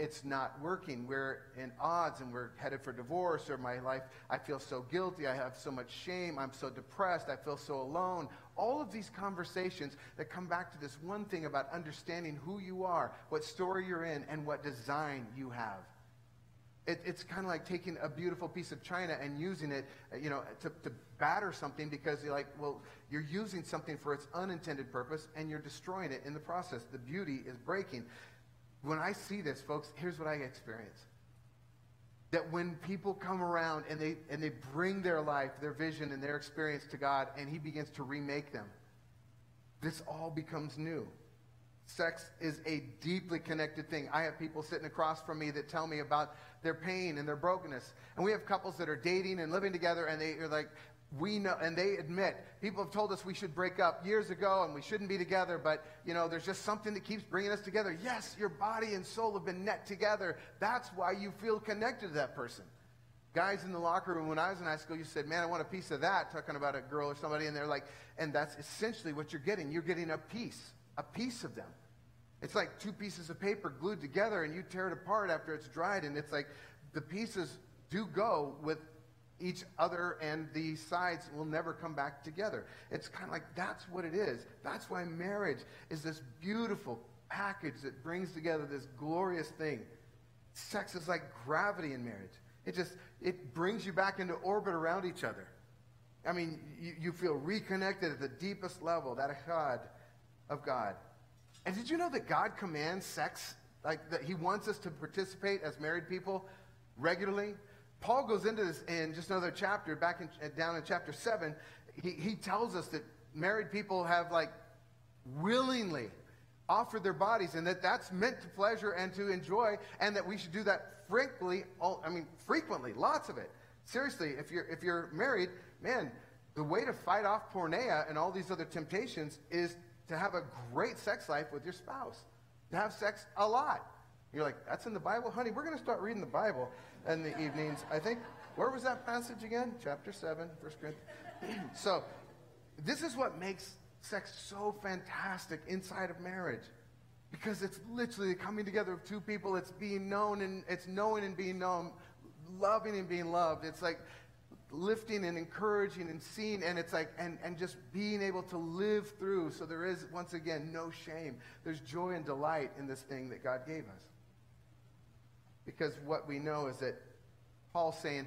it's not working. We're in odds and we're headed for divorce, or my life, I feel so guilty. I have so much shame. I'm so depressed. I feel so alone. All of these conversations that come back to this one thing about understanding who you are, what story you're in, and what design you have. It, it's kind of like taking a beautiful piece of china and using it, you know, to, to batter something because you're like, well, you're using something for its unintended purpose and you're destroying it in the process. The beauty is breaking when I see this, folks, here's what I experience. That when people come around and they, and they bring their life, their vision, and their experience to God, and He begins to remake them, this all becomes new. Sex is a deeply connected thing. I have people sitting across from me that tell me about their pain and their brokenness. And we have couples that are dating and living together, and they are like, we know, and they admit, people have told us we should break up years ago and we shouldn't be together, but, you know, there's just something that keeps bringing us together. Yes, your body and soul have been knit together. That's why you feel connected to that person. Guys in the locker room, when I was in high school, you said, man, I want a piece of that, talking about a girl or somebody, and they're like, and that's essentially what you're getting. You're getting a piece, a piece of them. It's like two pieces of paper glued together, and you tear it apart after it's dried, and it's like the pieces do go with each other and the sides will never come back together. It's kind of like that's what it is. That's why marriage is this beautiful package that brings together this glorious thing. Sex is like gravity in marriage. It just it brings you back into orbit around each other. I mean, you, you feel reconnected at the deepest level, that echad of God. And did you know that God commands sex? Like that he wants us to participate as married people regularly? Paul goes into this in just another chapter, back in, uh, down in chapter 7. He, he tells us that married people have, like, willingly offered their bodies and that that's meant to pleasure and to enjoy and that we should do that frequently, I mean, frequently, lots of it. Seriously, if you're, if you're married, man, the way to fight off porneia and all these other temptations is to have a great sex life with your spouse, to have sex a lot. You're like, that's in the Bible? Honey, we're going to start reading the Bible in the evenings. I think, where was that passage again? Chapter 7, 1 Corinthians. so, this is what makes sex so fantastic inside of marriage. Because it's literally the coming together of two people. It's being known and it's knowing and being known, loving and being loved. It's like lifting and encouraging and seeing and it's like and, and just being able to live through so there is once again no shame there's joy and delight in this thing that god gave us because what we know is that Paul's saying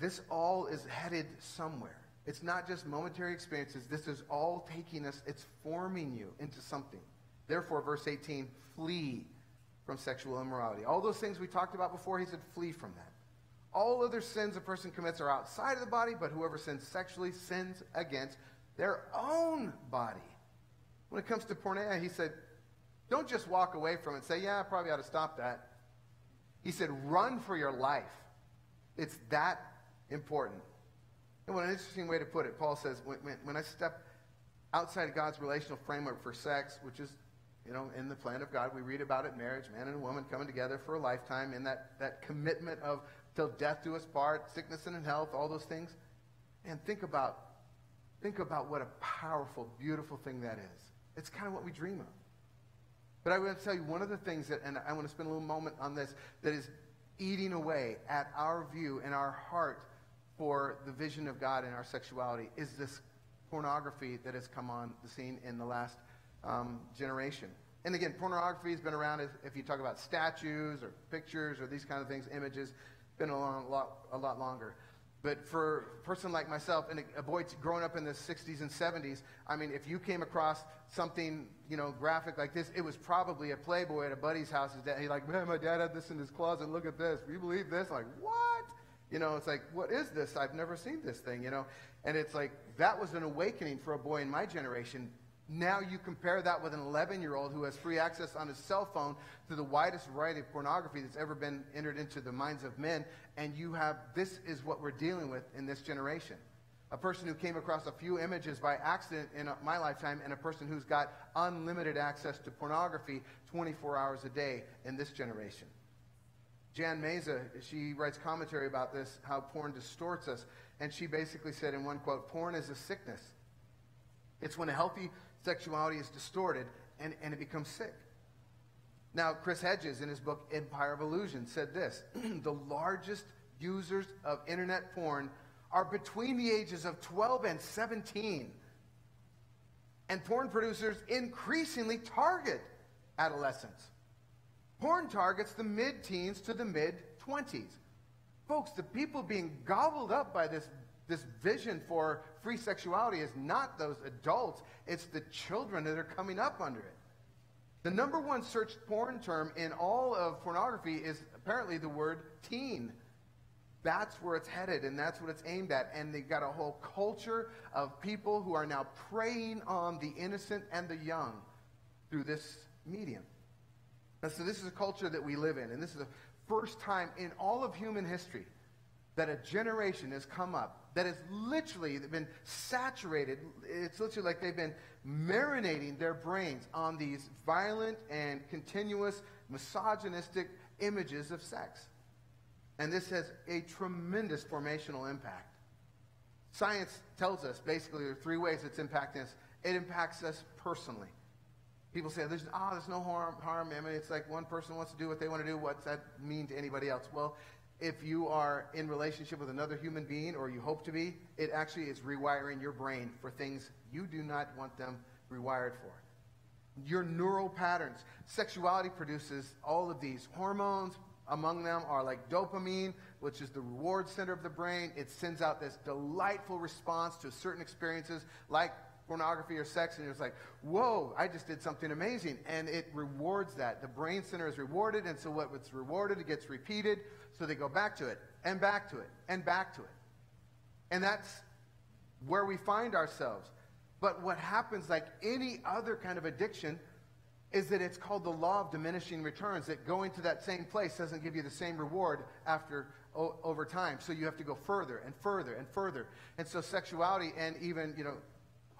this all is headed somewhere. It's not just momentary experiences. This is all taking us, it's forming you into something. Therefore, verse 18, flee from sexual immorality. All those things we talked about before, he said, flee from that. All other sins a person commits are outside of the body, but whoever sins sexually sins against their own body. When it comes to porneia, he said, don't just walk away from it and say, yeah, I probably ought to stop that. He said, run for your life. It's that important. And what an interesting way to put it. Paul says, when, when, when I step outside of God's relational framework for sex, which is, you know, in the plan of God, we read about it, marriage, man and woman coming together for a lifetime in that, that commitment of till death do us part, sickness and health, all those things. And think about, think about what a powerful, beautiful thing that is. It's kind of what we dream of. But I want to tell you one of the things that, and I want to spend a little moment on this, that is eating away at our view and our heart for the vision of God in our sexuality is this pornography that has come on the scene in the last um, generation. And again, pornography has been around as, if you talk about statues or pictures or these kind of things, images, been along a, lot, a lot longer. But for a person like myself and a, boy growing up in the 60s and 70s, I mean, if you came across something, you know, graphic like this, it was probably a Playboy at a buddy's house. His dad, he's like, man, my dad had this in his closet. Look at this. Do you believe this? I'm like, what? You know, it's like, what is this? I've never seen this thing, you know? And it's like, that was an awakening for a boy in my generation. Now you compare that with an 11 year old who has free access on his cell phone to the widest variety of pornography that's ever been entered into the minds of men. And you have, this is what we're dealing with in this generation. A person who came across a few images by accident in my lifetime, and a person who's got unlimited access to pornography 24 hours a day in this generation. Jan Meza, she writes commentary about this, how porn distorts us. And she basically said in one quote, porn is a sickness. It's when a healthy sexuality is distorted and, and it becomes sick. Now, Chris Hedges, in his book Empire of Illusion, said this The largest users of internet porn are between the ages of 12 and 17. And porn producers increasingly target adolescents. Porn targets the mid teens to the mid 20s. Folks, the people being gobbled up by this, this vision for free sexuality is not those adults, it's the children that are coming up under it. The number one searched porn term in all of pornography is apparently the word teen. That's where it's headed, and that's what it's aimed at. And they've got a whole culture of people who are now preying on the innocent and the young through this medium. And so, this is a culture that we live in, and this is the first time in all of human history that a generation has come up that has literally been saturated. It's literally like they've been marinating their brains on these violent and continuous misogynistic images of sex. And this has a tremendous formational impact. Science tells us basically there are three ways it's impacting us. It impacts us personally. People say there's ah, oh, there's no harm harm. I mean, it's like one person wants to do what they want to do. What's that mean to anybody else? Well, if you are in relationship with another human being or you hope to be, it actually is rewiring your brain for things you do not want them rewired for. Your neural patterns. Sexuality produces all of these hormones. Among them are like dopamine, which is the reward center of the brain. It sends out this delightful response to certain experiences like pornography or sex, and it's like, whoa, I just did something amazing. And it rewards that. The brain center is rewarded, and so what's rewarded, it gets repeated. So they go back to it, and back to it, and back to it. And that's where we find ourselves. But what happens, like any other kind of addiction, is that it's called the law of diminishing returns, that going to that same place doesn't give you the same reward after over time. So you have to go further and further and further. And so sexuality and even, you know,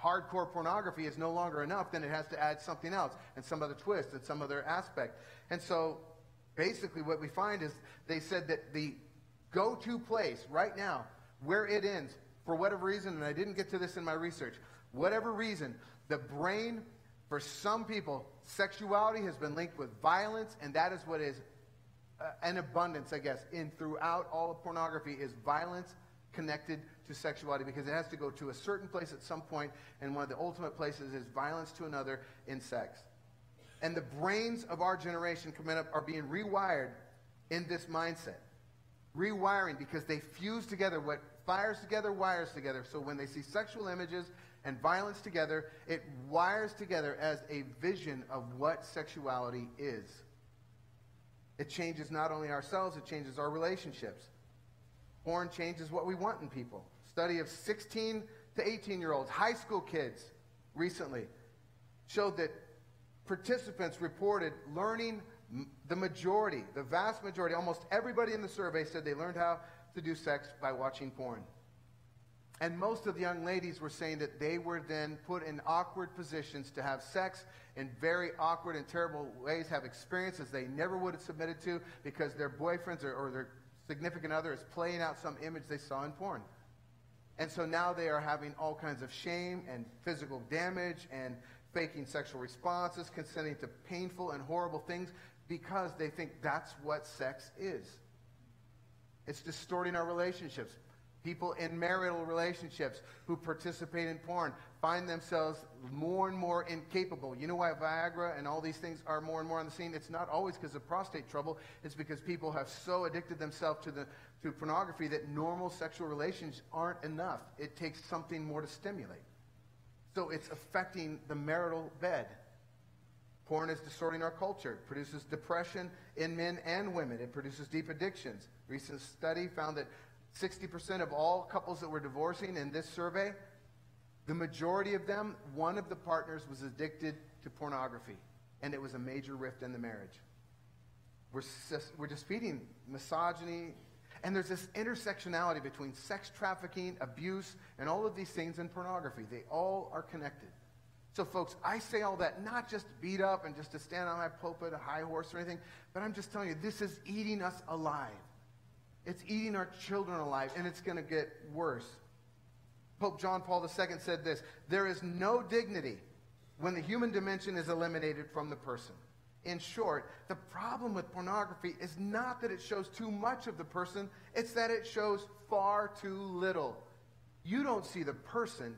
hardcore pornography is no longer enough, then it has to add something else and some other twist and some other aspect. And so basically what we find is they said that the go-to place right now where it ends for whatever reason and i didn't get to this in my research whatever reason the brain for some people sexuality has been linked with violence and that is what is uh, an abundance i guess in throughout all of pornography is violence connected to sexuality because it has to go to a certain place at some point and one of the ultimate places is violence to another in sex and the brains of our generation coming up are being rewired in this mindset. Rewiring because they fuse together what fires together, wires together. So when they see sexual images and violence together, it wires together as a vision of what sexuality is. It changes not only ourselves, it changes our relationships. Porn changes what we want in people. Study of 16 to 18 year olds, high school kids recently showed that participants reported learning the majority, the vast majority, almost everybody in the survey said they learned how to do sex by watching porn. And most of the young ladies were saying that they were then put in awkward positions to have sex in very awkward and terrible ways, have experiences they never would have submitted to because their boyfriends or, or their significant other is playing out some image they saw in porn. And so now they are having all kinds of shame and physical damage and faking sexual responses, consenting to painful and horrible things because they think that's what sex is. It's distorting our relationships. People in marital relationships who participate in porn find themselves more and more incapable. You know why Viagra and all these things are more and more on the scene? It's not always because of prostate trouble. It's because people have so addicted themselves to, the, to pornography that normal sexual relations aren't enough. It takes something more to stimulate. So it's affecting the marital bed. Porn is distorting our culture. It produces depression in men and women. It produces deep addictions. Recent study found that 60% of all couples that were divorcing in this survey, the majority of them, one of the partners was addicted to pornography, and it was a major rift in the marriage. We're just, we're just feeding misogyny, and there's this intersectionality between sex trafficking, abuse, and all of these things in pornography. They all are connected. So, folks, I say all that not just beat up and just to stand on my pulpit, a high horse or anything, but I'm just telling you, this is eating us alive. It's eating our children alive, and it's going to get worse. Pope John Paul II said this There is no dignity when the human dimension is eliminated from the person. In short, the problem with pornography is not that it shows too much of the person, it's that it shows far too little. You don't see the person,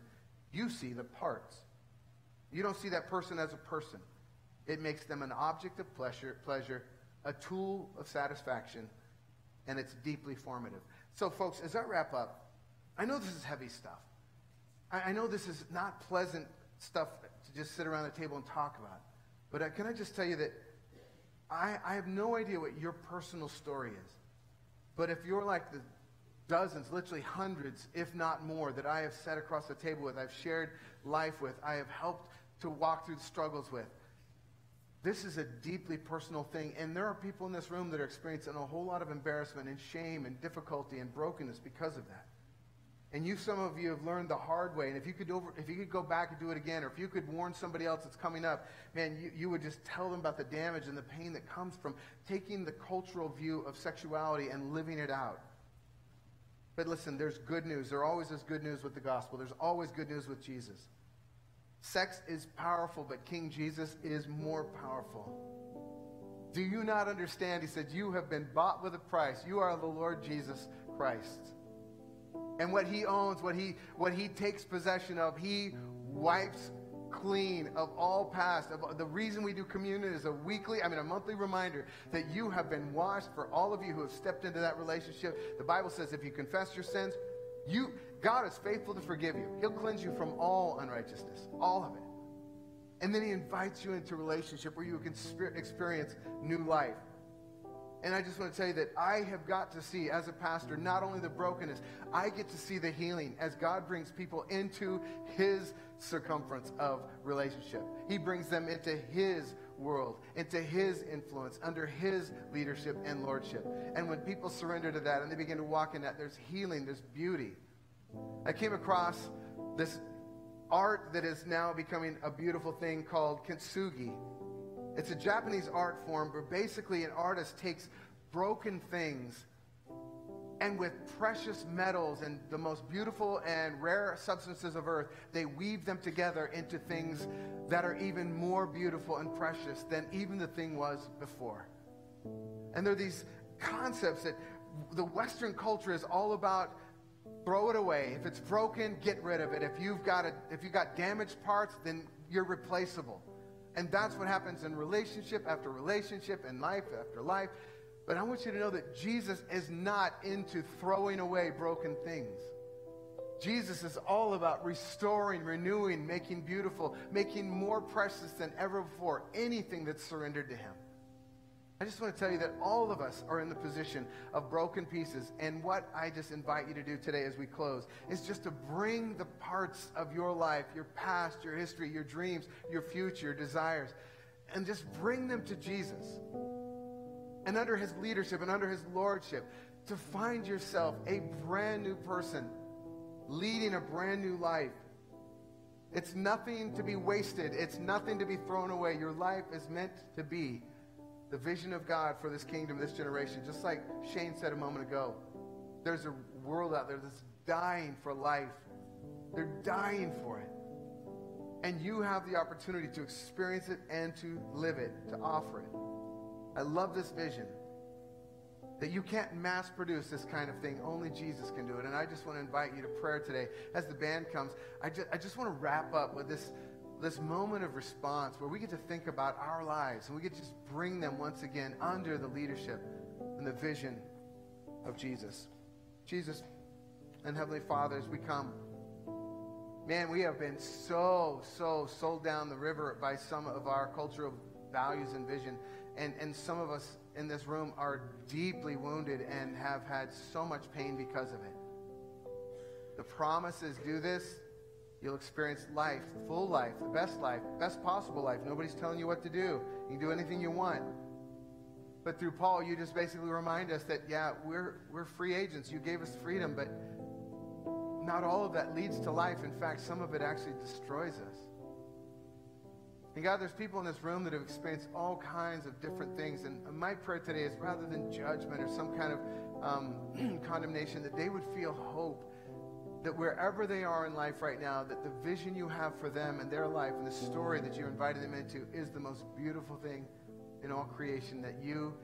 you see the parts. You don't see that person as a person. It makes them an object of pleasure, pleasure a tool of satisfaction, and it's deeply formative. So, folks, as I wrap up, I know this is heavy stuff. I, I know this is not pleasant stuff to just sit around the table and talk about. But uh, can I just tell you that I, I have no idea what your personal story is. But if you're like the dozens, literally hundreds, if not more, that I have sat across the table with, I've shared life with, I have helped to walk through the struggles with, this is a deeply personal thing. And there are people in this room that are experiencing a whole lot of embarrassment and shame and difficulty and brokenness because of that. And you, some of you have learned the hard way. And if you could over, if you could go back and do it again, or if you could warn somebody else that's coming up, man, you, you would just tell them about the damage and the pain that comes from taking the cultural view of sexuality and living it out. But listen, there's good news. There always is good news with the gospel. There's always good news with Jesus. Sex is powerful, but King Jesus is more powerful. Do you not understand? He said, You have been bought with a price. You are the Lord Jesus Christ. And what he owns, what he, what he takes possession of, he wipes clean of all past. Of, the reason we do communion is a weekly, I mean, a monthly reminder that you have been washed for all of you who have stepped into that relationship. The Bible says if you confess your sins, you, God is faithful to forgive you. He'll cleanse you from all unrighteousness, all of it. And then he invites you into a relationship where you can experience new life. And I just want to tell you that I have got to see, as a pastor, not only the brokenness, I get to see the healing as God brings people into his circumference of relationship. He brings them into his world, into his influence, under his leadership and lordship. And when people surrender to that and they begin to walk in that, there's healing, there's beauty. I came across this art that is now becoming a beautiful thing called kintsugi. It's a Japanese art form where basically an artist takes broken things and with precious metals and the most beautiful and rare substances of earth, they weave them together into things that are even more beautiful and precious than even the thing was before. And there are these concepts that the Western culture is all about throw it away. If it's broken, get rid of it. If you've got a, if you've got damaged parts, then you're replaceable. And that's what happens in relationship after relationship and life after life. But I want you to know that Jesus is not into throwing away broken things. Jesus is all about restoring, renewing, making beautiful, making more precious than ever before anything that's surrendered to Him. I just want to tell you that all of us are in the position of broken pieces. And what I just invite you to do today as we close is just to bring the parts of your life, your past, your history, your dreams, your future, your desires, and just bring them to Jesus. And under his leadership and under his lordship, to find yourself a brand new person leading a brand new life. It's nothing to be wasted. It's nothing to be thrown away. Your life is meant to be the vision of God for this kingdom, this generation. Just like Shane said a moment ago, there's a world out there that's dying for life. They're dying for it. And you have the opportunity to experience it and to live it, to offer it. I love this vision. that you can't mass produce this kind of thing. Only Jesus can do it. And I just want to invite you to prayer today. As the band comes, I just, I just want to wrap up with this, this moment of response where we get to think about our lives and we get to just bring them once again under the leadership and the vision of Jesus. Jesus and Heavenly Father, as we come, man, we have been so, so sold down the river by some of our cultural values and vision. And, and some of us in this room are deeply wounded and have had so much pain because of it. The promise is do this, you'll experience life, the full life, the best life, best possible life. Nobody's telling you what to do. You can do anything you want. But through Paul, you just basically remind us that, yeah, we're, we're free agents. You gave us freedom, but not all of that leads to life. In fact, some of it actually destroys us. And God, there's people in this room that have experienced all kinds of different things. And my prayer today is rather than judgment or some kind of um, condemnation, that they would feel hope. That wherever they are in life right now, that the vision you have for them and their life and the story that you invited them into is the most beautiful thing in all creation, that you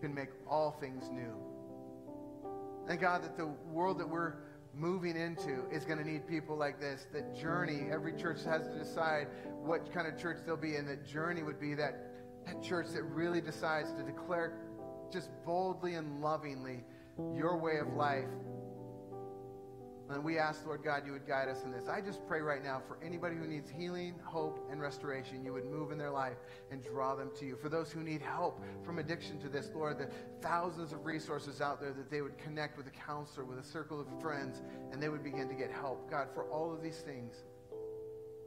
can make all things new. And God, that the world that we're moving into is going to need people like this. That journey, every church has to decide what kind of church they'll be in. That journey would be that, that church that really decides to declare just boldly and lovingly your way of life and we ask, Lord God, you would guide us in this. I just pray right now for anybody who needs healing, hope, and restoration, you would move in their life and draw them to you. For those who need help from addiction to this, Lord, the thousands of resources out there that they would connect with a counselor, with a circle of friends, and they would begin to get help. God, for all of these things,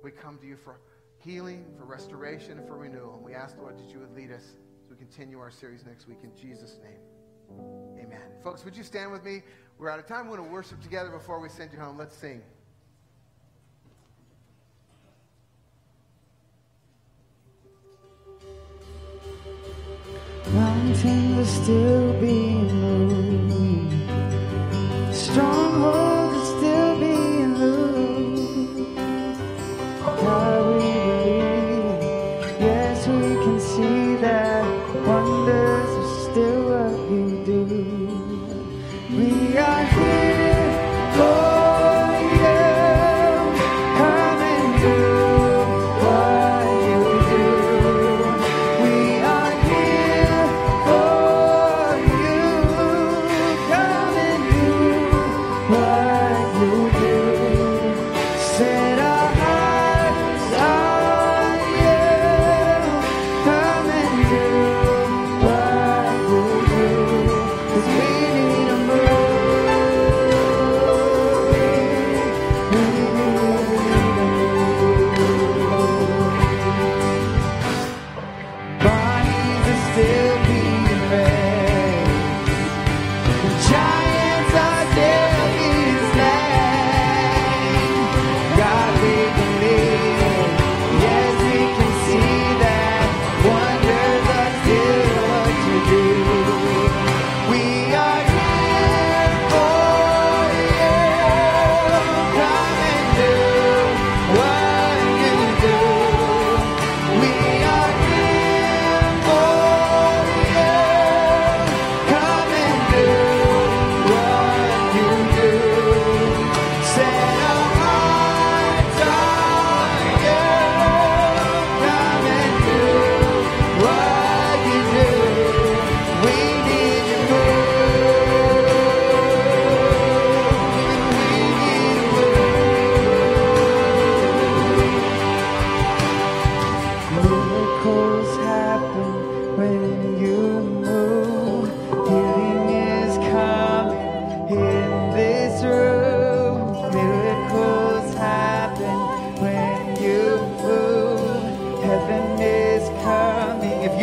we come to you for healing, for restoration, and for renewal. And we ask, Lord, that you would lead us as we continue our series next week in Jesus' name. Amen. Folks, would you stand with me? We're out of time. We want to worship together before we send you home. Let's sing. Mountains are still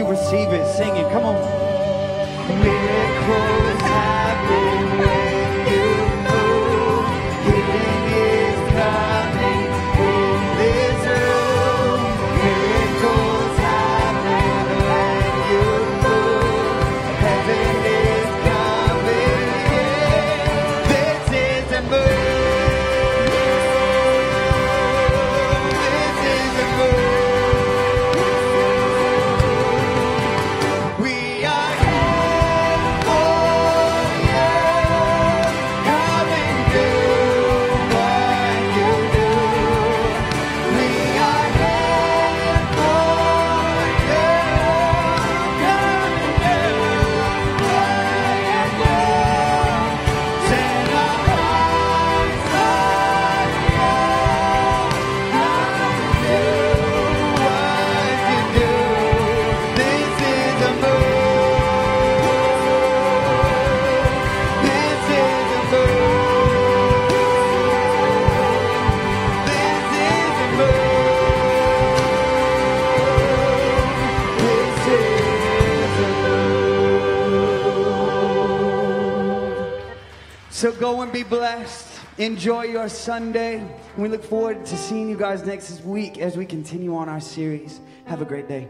you receive it, sing it. Come on. So go and be blessed. Enjoy your Sunday. We look forward to seeing you guys next week as we continue on our series. Have a great day.